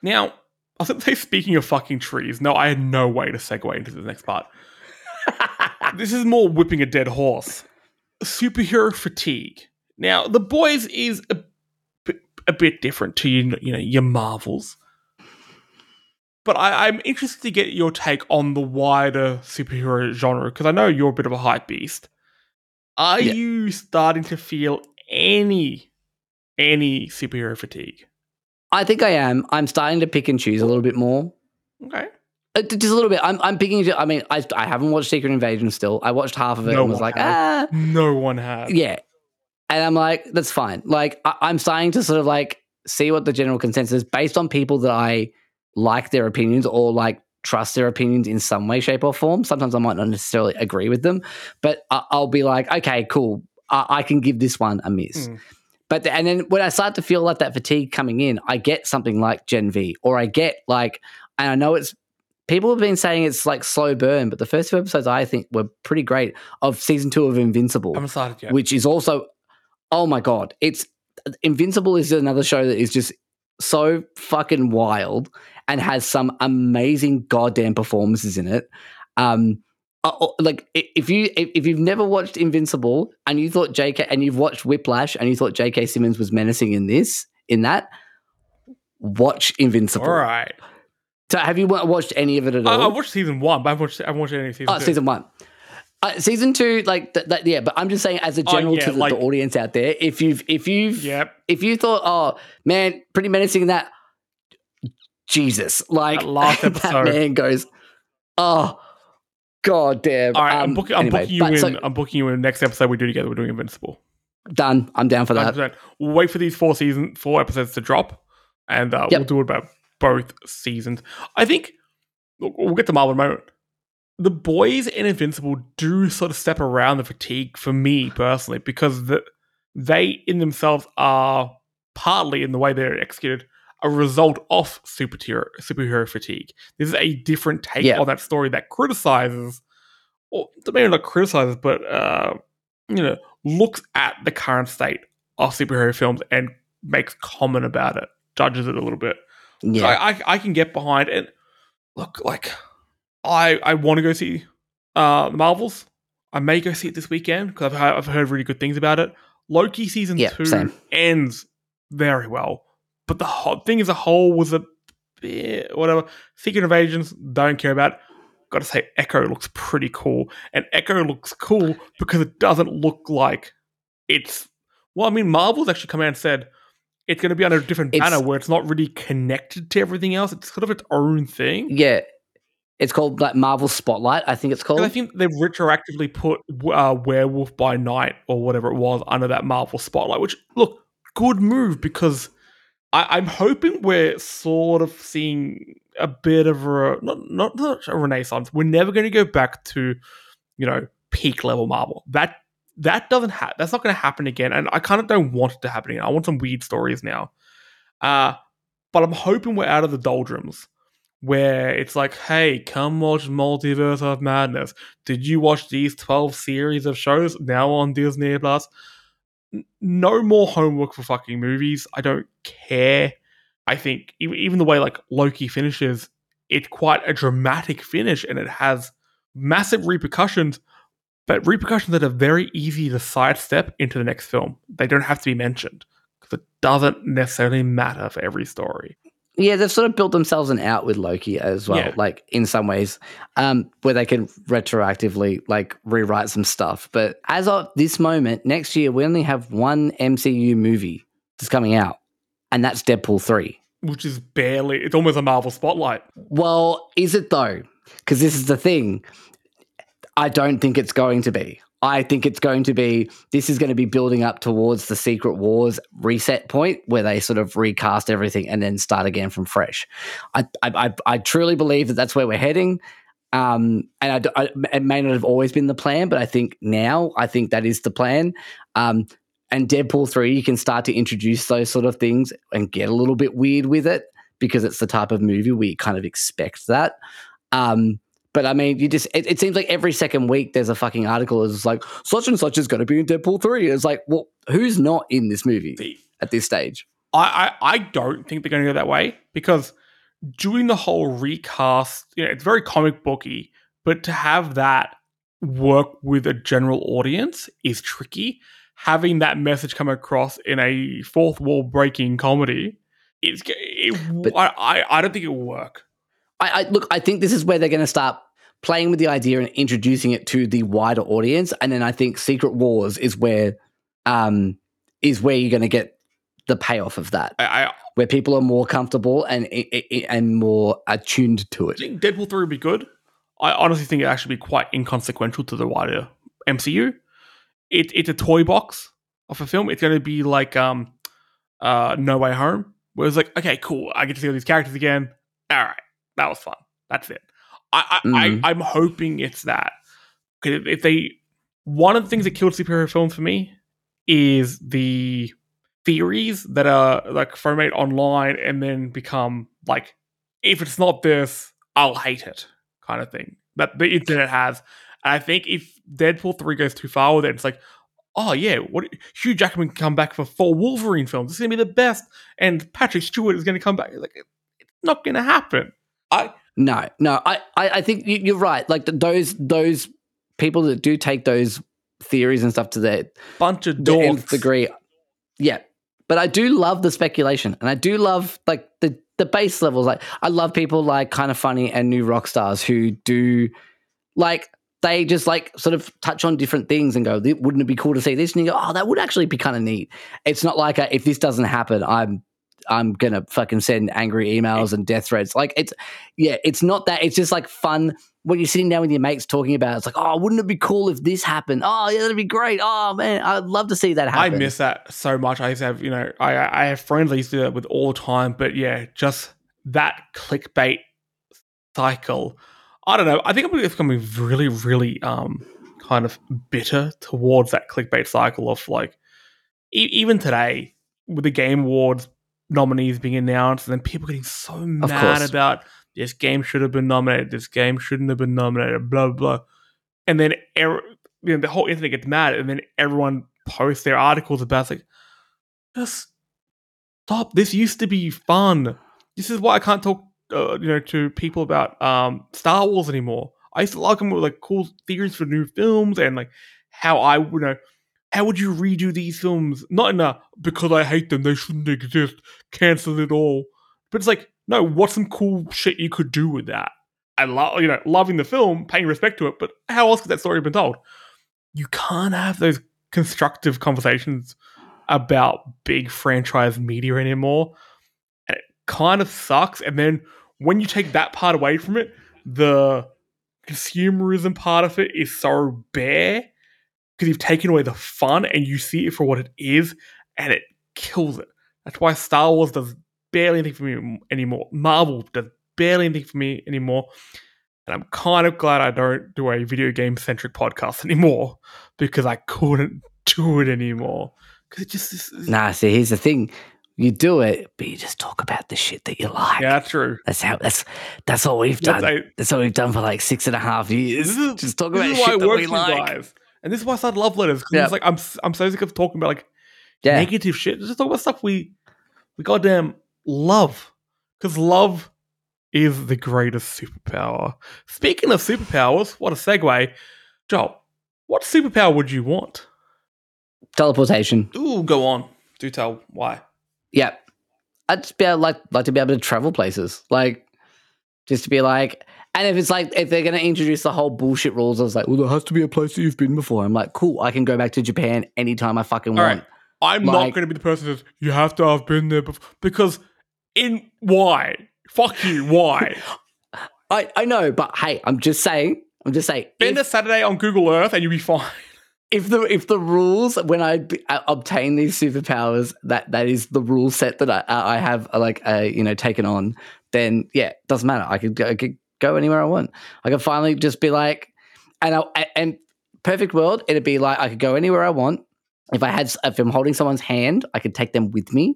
now, I was going to say, speaking of fucking trees, no, I had no way to segue into the next part. this is more whipping a dead horse. Superhero fatigue. Now, the boys is a a bit different to you, you know your Marvels, but I, I'm interested to get your take on the wider superhero genre because I know you're a bit of a hype beast. Are Yeah. you starting to feel any any superhero fatigue? I think I am. I'm starting to pick and choose a little bit more. Okay. Uh, just a little bit. I'm, I'm picking. I mean, I, I haven't watched Secret Invasion still. I watched half of it No and was like, ah. No one has. yeah. And I'm like, that's fine. Like, I, I'm starting to sort of like see what the general consensus is based on people that I like their opinions or like trust their opinions in some way, shape, or form. Sometimes I might not necessarily agree with them, but I, I'll be like, okay, cool. I, I can give this one a miss. Mm. But the, and then when I start to feel like that fatigue coming in, I get something like Gen V, or I get like, and I know it's people have been saying it's like slow burn, but the first two episodes I think were pretty great of season two of Invincible I haven't started yet. which is also oh my god it's invincible is another show that is just so fucking wild and has some amazing goddamn performances in it um uh, uh, like if you if, you've never watched invincible and you thought jk and you've watched whiplash and you thought jk simmons was menacing in this in that watch invincible All right. so have you watched any of it at all I watched season one, but I haven't watched, I haven't watched any season Oh, two. season one. Uh, season two, like th- that, yeah. But I'm just saying, as a Oh, general yeah, to the, like- the audience out there, if you've if you've Yep. if you thought, oh man, pretty menacing that, Jesus, like That last that man goes, oh god damn. All right, I'm Um, booking. I'm anyway, booking you in. so- I'm booking you in. Next episode we do together. We're doing Invincible. done. I'm down for that. 100%. We'll wait for these four season, four episodes to drop, and uh, Yep. we'll do it about both seasons. I think we'll get to Marvel in a moment. The boys in Invincible do sort of step around the fatigue for me personally because the, they in themselves are partly in the way they're executed a result of superhero superhero fatigue. This is a different take Yeah. on that story that criticizes, or maybe not criticizes, but uh, you know, looks at the current state of superhero films and makes comment about it, judges it a little bit. So Yeah, I, I I can get behind it. Look, like I I want to go see uh the Marvels. I may go see it this weekend because I've heard, I've heard really good things about it. Loki season Yeah, two same. ends very well, but the whole thing as a whole was a bit whatever. Secret Invasions don't care about. Got to say, Echo looks pretty cool, and Echo looks cool because it doesn't look like it's. Well, I mean, Marvel's actually come out and said it's going to be under a different It's- banner where it's not really connected to everything else. It's sort of its own thing. yeah. It's called like Marvel Spotlight. I think it's called. I think they've retroactively put uh, Werewolf by Night or whatever it was under that Marvel spotlight. Which look, good move because I, I'm hoping we're sort of seeing a bit of a not not, not a renaissance. We're never going to go back to you know peak level Marvel. That that doesn't happen. That's not going to happen again. And I kind of don't want it to happen again. I want some weird stories now. Uh, but I'm hoping we're out of the doldrums where it's like, hey, come watch Multiverse of Madness. Did you watch these 12 series of shows now on Disney Plus? No more homework for fucking movies. I don't care. I think even the way like Loki finishes, it's quite a dramatic finish and it has massive repercussions, but repercussions that are very easy to sidestep into the next film. They don't have to be mentioned because it doesn't necessarily matter for every story. Yeah, they've sort of built themselves an out with Loki as well, Yeah. like in some ways, um, where they can retroactively like rewrite some stuff. But as of this moment, next year we only have one MCU movie that's coming out, and that's Deadpool three. which is barely it's almost a Marvel spotlight. Well, is it though? Because this is the thing. I don't think it's going to be. I think it's going to be. This is going to be building up towards the Secret Wars reset point where they sort of recast everything and then start again from fresh. I I, I, truly believe that that's where we're heading. Um, and I I it may not have always been the plan, but I think now I think that is the plan. Um, and Deadpool three, you can start to introduce those sort of things and get a little bit weird with it because it's the type of movie we kind of expect that. Um, but I mean, you just it, it seems like every second week there's a fucking article that's like such and such is going to be in Deadpool three. It's like, well, who's not in this movie at this stage? I, I, I don't think they're going to go that way because doing the whole recast, you know, it's very comic booky, but to have that work with a general audience is tricky. Having that message come across in a fourth wall breaking comedy, is it, but, I, I I don't think it will work. I, I look. I think this is where they're going to start playing with the idea and introducing it to the wider audience, and then I think Secret Wars is where um is where you're going to get the payoff of that, I, I where people are more comfortable and and more attuned to it. I think Deadpool 3 would be good. I honestly think it actually be quite inconsequential to the wider MCU. It, it's a toy box of a film. It's going to be like um, uh, No Way Home, where it's like, okay, cool, I get to see all these characters again. All right, that was fun. That's it. I, I, Mhm. I I'm hoping it's that. 'Cause if they, one of the things that killed superhero films for me is the theories that are like formate online and then become like, if it's not this, I'll hate it kind of thing that the internet has. And I think if Deadpool 3 goes too far with it, it's like, oh yeah, what Hugh Jackman can come back for four Wolverine films. It's gonna be the best. And Patrick Stewart is gonna come back. Like it's not gonna happen. I No, no, I, I, I think you- you're right. Like th- those those people that do take those theories and stuff to their bunch of the nth dorks. degree, yeah. But I do love the speculation, and I do love like the the base levels. Like I love people like kind of funny and New Rockstars who do like they just like sort of touch on different things and go, wouldn't it be cool to see this? And you go, oh, that would actually be kind of neat. It's not like a, if this doesn't happen, I'm I'm gonna fucking send angry emails and death threats. Like it's yeah, it's not that. It's just like fun when you're sitting down with your mates talking about. it, It's like, oh, wouldn't it be cool if this happened? Oh, yeah, that'd be great. Oh man, I'd love to see that happen. I miss that so much. I used to have, you know, I I have friends I used to do that with all the time, but yeah, just that clickbait cycle. I don't know. I think I'm becoming really, really um kind of bitter towards that clickbait cycle of like e- even today with the game awards nominees being announced and then people getting so mad about this game should have been nominated, this game shouldn't have been nominated, blah blah. blah. And then er- you know, the whole internet gets mad, and then everyone posts their articles about it's like, just stop. This used to be fun. This is why I can't talk, uh, you know, to people about um, Star Wars anymore. I used to like them with like cool theories for new films and like how I you know. How would you redo these films? Not in a because I hate them, they shouldn't exist, cancel it all. But it's like, no, what's some cool shit you could do with that? I love, you know, loving the film, paying respect to it, but how else could that story have been told? You can't have those constructive conversations about big franchise media anymore. And it kind of sucks. And then when you take that part away from it, the consumerism part of it is so bare because you've taken away the fun and you see it for what it is and it kills it. That's why Star Wars does barely anything for me anymore. Marvel does barely anything for me anymore. And I'm kind of glad I don't do a video game centric podcast anymore because I couldn't do it anymore. Because it just is. Nah, see, here's the thing: you do it, but you just talk about the shit that you like. Yeah, true. That's how. That's that's all we've That's done. a- That's all we've done for like six and a half years. Is- just talk about shit that we like. guys. And this is why I started love letters. Because Yeah. it's like I'm I'm so sick of talking about like Yeah, negative shit. Just talk about stuff we we goddamn love. Because love is the greatest superpower. Speaking of superpowers, what a segue. Joel, what superpower would you want? teleportation. Ooh, go on. Do tell why. Yeah, I'd just be able, like like to be able to travel places, like just to be like. And if it's like if they're going to introduce the whole bullshit rules, I was like, well, there has to be a place that you've been before. I'm like, cool, I can go back to Japan anytime I fucking All want. right. I'm not going to be the person that says, you have to have been there before. Because in why? Fuck you, why? I I know, but hey, I'm just saying. I'm just saying. Spend a Saturday on Google Earth and you'll be fine. if the if the rules when I b- uh, obtain these superpowers that that is the rule set that I I have uh, like uh, you know taken on, then yeah, doesn't matter. I could I could go anywhere I want. I could finally just be like, and I and perfect world, it'd be like I could go anywhere I want. If I had if I'm holding someone's hand, I could take them with me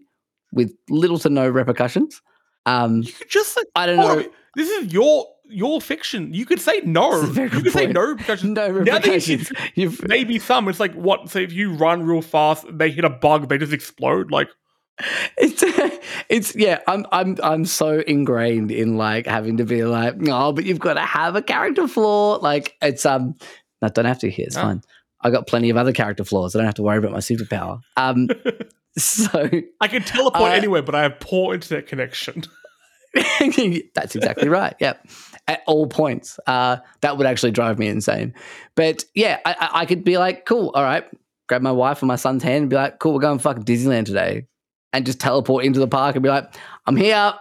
with little to no repercussions. Um, You could just like, I don't know. this is your your fiction. You could say no. This is a very You could say no because No Now that you- repercussions. Maybe some. It's like what? Say if you run real fast, they hit a bug, they just explode. Like it's it's yeah i'm i'm i'm so ingrained in like having to be like oh but you've got to have a character flaw. Like it's um no don't have to. Here it's Oh. fine. I got plenty of other character flaws. I don't have to worry about my superpower. Um so I can teleport Uh, anywhere, but I have poor internet connection. that's exactly right. Yeah. At all points. Uh that would actually drive me insane. But yeah I, I i could be like cool all right grab my wife and my son's hand and be like cool we're going fucking disneyland today and just teleport into the park and be like i'm here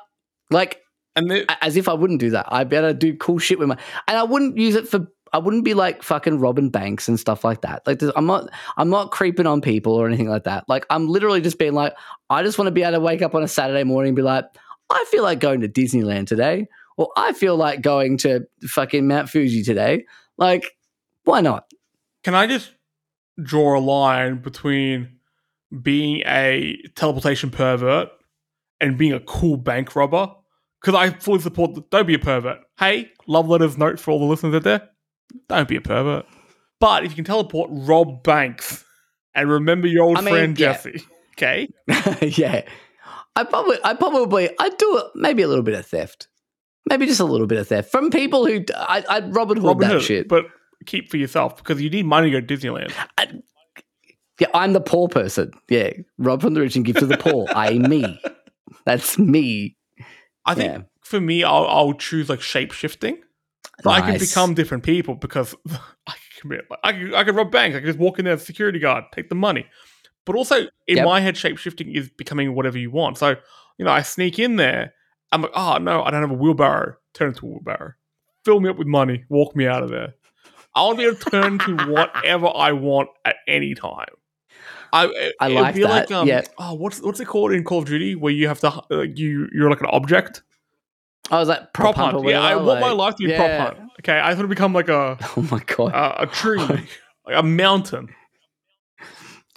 like And the, as if I wouldn't do that. I'd be able to do cool shit with my, and I wouldn't use it for. I wouldn't be like fucking robbing banks and stuff like that. Like, I'm not, I'm not creeping on people or anything like that. Like, I'm literally just being like, I just want to be able to wake up on a Saturday morning and be like, I feel like going to Disneyland today, or I feel like going to fucking Mount Fuji today. Like, why not? can I just draw a line between being a teleportation pervert and being a cool bank robber? Because I fully support. The, don't be a pervert. Hey, love letters note for all the listeners out there. Don't be a pervert. But if you can teleport, rob banks and remember your old I mean, friend yeah. Jesse. Okay, yeah, I probably, I probably, I'd do. Maybe a little bit of theft. Maybe just a little bit of theft from people who I, I'd Robin Hood Robin that Hood, shit. but keep for yourself because you need money to go to Disneyland. Yeah, I'm the poor person. Yeah, rob from the rich and give to the poor. I me. That's me. I think Yeah. for me, I'll, I'll choose like shape shifting. I can become different people because I can commit. Like, I can, I can rob banks. I can just walk in there, as a security guard, take the money. But also in Yep. my head, shape shifting is becoming whatever you want. So you know, I sneak in there. I'm like, oh no, I don't have a wheelbarrow. Turn into a wheelbarrow. Fill me up with money. Walk me out of there. I want to be able to turn to whatever I want at any time. I, it, I like that, um, yeah. Oh, what's what's it called in Call of Duty where you have to uh, you you're like an object I was like prop, prop, hunt. hunt. Yeah, I whatever, want my like- life to be yeah. prop hunt. Okay, I want to become like a Oh my god! a, a tree, like a mountain.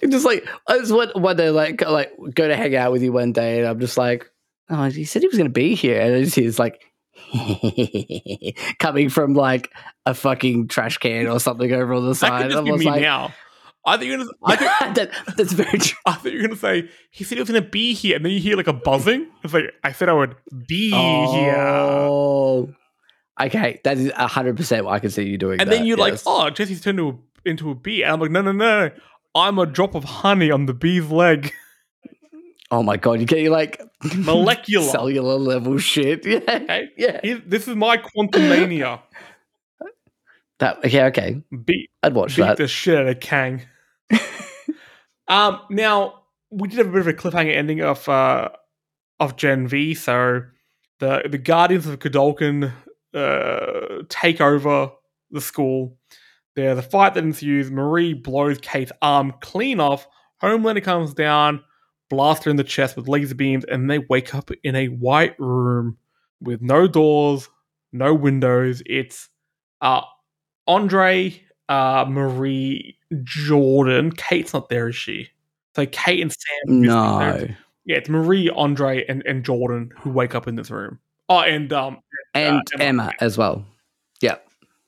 It's just like I just want one day, like like go to hang out with you one day, and I'm just like, oh, he said he was going to be here, and it's he's like coming from like a fucking trash can or something over on the That side. could and just be me like, now. I think you're gonna. I think, that, that's very true. I thought you were gonna say he said he was gonna be here, and then you hear like a buzzing. It's like I said I would be here, Oh, okay, that is hundred percent. What I can see you doing. and that, then you're like, "Oh, Jesse's turned into a, into a bee," and I'm like, "No, no, no, I'm a drop of honey on the bee's leg, oh my god, you get you like molecular." cellular level shit. Yeah, Okay, yeah. Here- this is my Quantumania. That yeah, okay. Beat I'd watch beat that. the shit out of Kang. um, now we did have a bit of a cliffhanger ending of uh of Gen V. So the the Guardians of Godolkin uh take over the school. There's a fight that ensues. Marie blows Kate's arm clean off. Homelander comes down, blasts her in the chest with laser beams, and they wake up in a white room with no doors, no windows. It's uh Andre, uh, Marie, Jordan. Kate's not there, is she? So Kate and Sam. No, Yeah, it's Marie, Andre, and, and Jordan who wake up in this room. Oh, and um, and Emma. Emma as well. Yeah.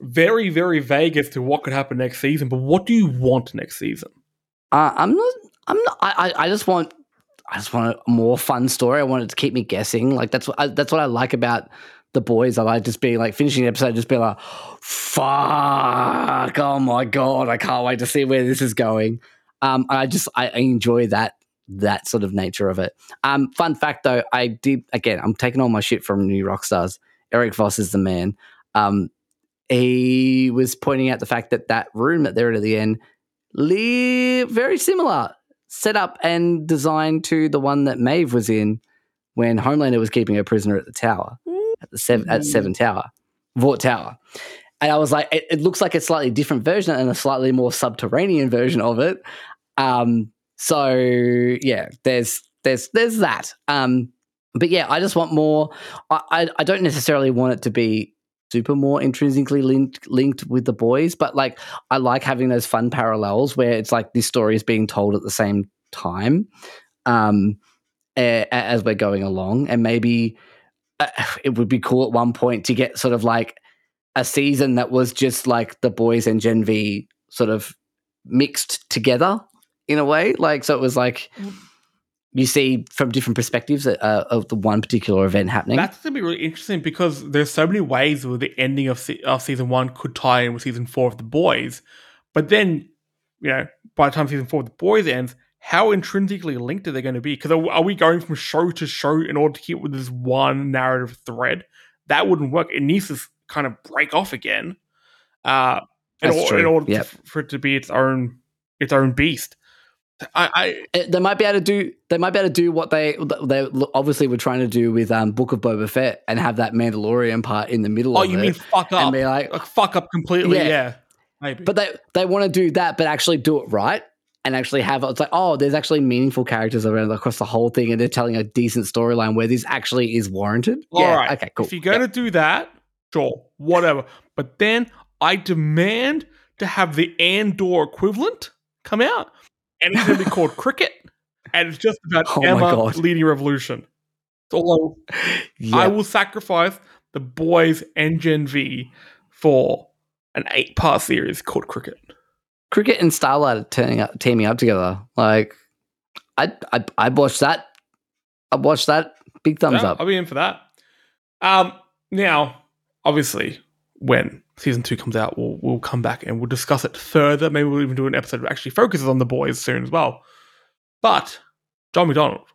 very, very vague as to what could happen next season. But what do you want next season? Uh, I'm not. I'm not. I, I. I just want. I just want a more fun story. I want it to keep me guessing. Like that's what. I, that's what I like about the boys. I like just being like finishing the episode, just being like, "Fuck! Oh my god! I can't wait to see where this is going." Um, I just I, enjoy that that sort of nature of it. Um, fun fact though, I did again. I'm taking all my shit from New Rockstars. Erik Voss is the man. Um, he was pointing out the fact that that room that they're in at the end li- very similar setup and design to the one that Maeve was in when Homelander was keeping her prisoner at the tower at the seven at Seven Tower, Vought Tower. And I was like, it, it looks like a slightly different version and a slightly more subterranean version of it. Um, so yeah, there's there's there's that. Um, but yeah, I just want more. I, I I don't necessarily want it to be super more intrinsically linked linked with the boys, but like I like having those fun parallels where it's like this story is being told at the same time um, as we're going along, and maybe uh, it would be cool at one point to get sort of like a season that was just like the boys and Gen V sort of mixed together in a way, like so it was like. You see from different perspectives uh, of the one particular event happening. That's gonna be really interesting because there's so many ways where the ending of, se- of season one could tie in with season four of the boys, but then you know by the time season four of the boys ends, how intrinsically linked are they going to be? Because are, we going from show to show in order to keep with this one narrative thread? That wouldn't work. It needs to kind of break off again, uh, in, or- in order Yep. to, for it to be its own its own beast. I, Uh, they might be able to do they might be able to do what they they obviously were trying to do with um, Book of Boba Fett and have that Mandalorian part in the middle oh, of you it mean fuck up and be like Like fuck up completely? Yeah. Yeah, maybe. but they they want to do that but actually do it right and actually have it's like oh there's actually meaningful characters around across the whole thing and they're telling a decent storyline where this actually is warranted. All yeah, right. okay, cool. If you're going to do that, sure, whatever. But then I demand to have the Andor equivalent come out, and it's going to be called Cricket, and it's just about Oh Emma leading revolution. That's uh, all Yeah. I, I will sacrifice the boys and Gen V for an eight-part series called Cricket. Cricket and Starlight are turning up, teaming up together. Like, I I I watched that. I watched that. Big thumbs Yeah, up. I'll be in for that. Um, now, obviously, when season two comes out, we'll we'll come back and we'll discuss it further. Maybe we'll even do an episode that actually focuses on the boys soon as well. But Joel McDonald,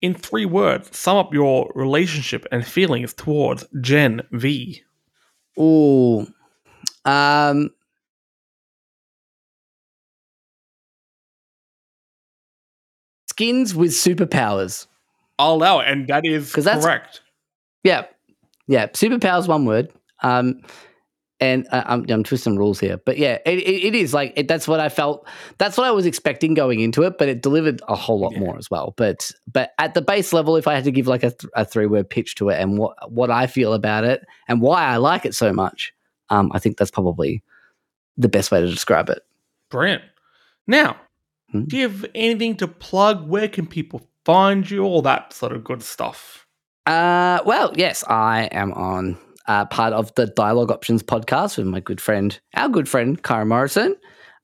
in three words, sum up your relationship and feelings towards Gen V. Ooh. Um skins with superpowers. I'll allow it, and that is that's- correct. Yeah. Yeah. Superpowers one word. Um and I, I'm, I'm twisting rules here, but yeah, it, it, it is like it, that's what I felt. That's what I was expecting going into it, but it delivered a whole lot Yeah. more as well. But but at the base level, if I had to give like a, th- a three word pitch to it and what what I feel about it and why I like it so much, um, I think that's probably the best way to describe it. Brilliant. Now, Hmm. do you have anything to plug? Where can people find you? All that sort of good stuff. Uh, well, yes, I am on uh, part of the Dialogue Options podcast with my good friend, our good friend, Kyra Morrison.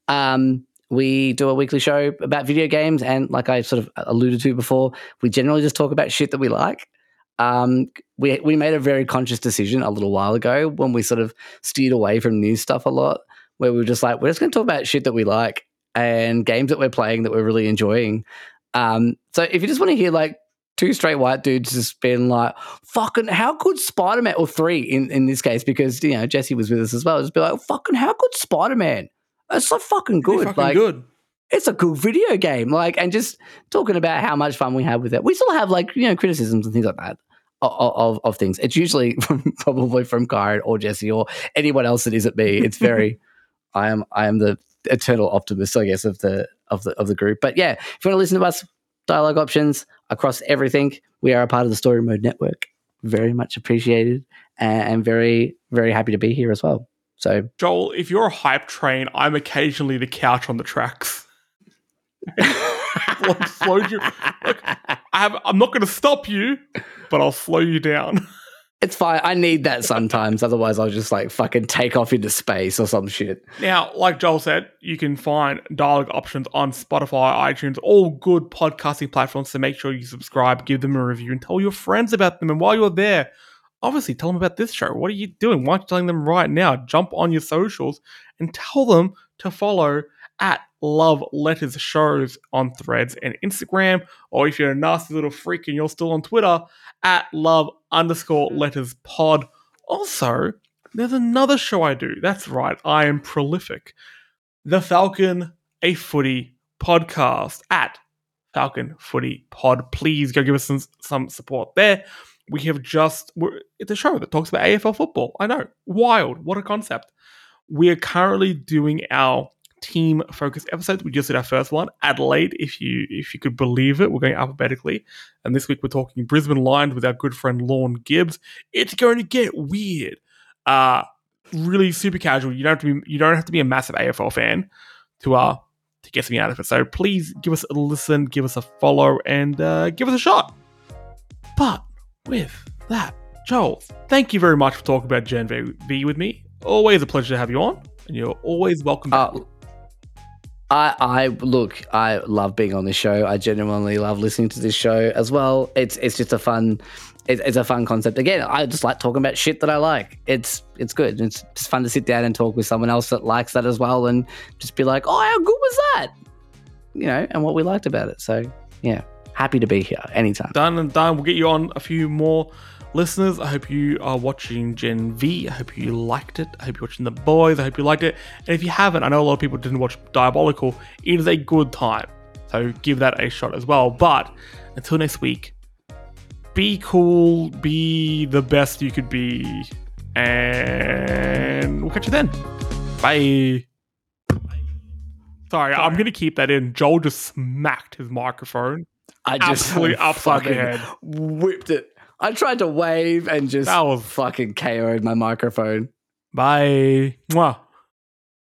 Um, we do a weekly show about video games, and like I sort of alluded to before, we generally just talk about shit that we like. Um, we we made a very conscious decision a little while ago when we sort of steered away from new stuff a lot, where we were just like, we're just going to talk about shit that we like and games that we're playing that we're really enjoying. Um, so if you just want to hear like two straight white dudes just being like, fucking, how good Spider Man, or three in, in this case, because, you know, Jesse was with us as well, just be like, fucking, how good Spider Man? It's so fucking good. fucking like, good. it's a good video game. Like, and just talking about how much fun we have with it. We still have like, you know, criticisms and things like that of, of, of things. It's usually from, probably from Kyron or Jesse or anyone else that isn't me. It's very, I am, I am the eternal optimist, I guess, of the, of the, of the group. But yeah, if you want to listen to us, dialogue options across everything, we are a part of the Story Mode Network. Very much appreciated and, very, very happy to be here as well. So Joel, if you're a hype train, I'm occasionally the couch on the tracks. Slow- you- look, I I'm not going to stop you, but I'll slow you down. It's fine. I need that sometimes. Otherwise, I'll just like fucking take off into space or some shit. Now, like Joel said, you can find dialogue options on Spotify, iTunes, all good podcasting platforms. So make sure you subscribe, give them a review, and tell your friends about them. And while you're there, obviously tell them about this show. What are you doing? Why aren't you telling them right now? Jump on your socials and tell them to follow at Love Letters Shows on Threads and Instagram. Or if you're a nasty little freak and you're still on Twitter, at Love underscore mm. Letters Pod. Also, there's another show I do. That's right, I am prolific. The Falcon A Footy podcast at Falcon Footy Pod. Please go give us some, some support there. We have just, we're, it's a show that talks about AFL football. I know, wild. What a concept. We are currently doing our team focused episodes. We just did our first one, Adelaide, if you if you could believe it. We're going alphabetically. And this week we're talking Brisbane Lions with our good friend Lorne Gibbs. It's going to get weird. Uh really super casual. You don't have to be you don't have to be a massive AFL fan to uh to get something out of it. So please give us a listen, give us a follow, and uh, give us a shot. But with that, Joel, thank you very much for talking about Gen V with me. Always a pleasure to have you on, and you're always welcome. Uh, I, I look. I love being on this show. I genuinely love listening to this show as well. It's it's just a fun, it, it's a fun concept. Again, I just like talking about shit that I like. It's it's good. It's just fun to sit down and talk with someone else that likes that as well, and just be like, oh, how good was that? You know, and what we liked about it. So yeah, happy to be here anytime. done and done. We'll get you on a few more listeners. I hope you are watching Gen V. I hope you liked it. I hope you're watching The Boys. I hope you liked it. And if you haven't, I know a lot of people didn't watch Diabolical. It is a good time. So give that a shot as well. But until next week, be cool, be the best you could be, and we'll catch you then. Bye. Sorry, I'm gonna keep that in. Joel just smacked his microphone. I just Absolutely upside the head. whipped it. I tried to wave and just was fucking KO'd my microphone. Bye. Mwah.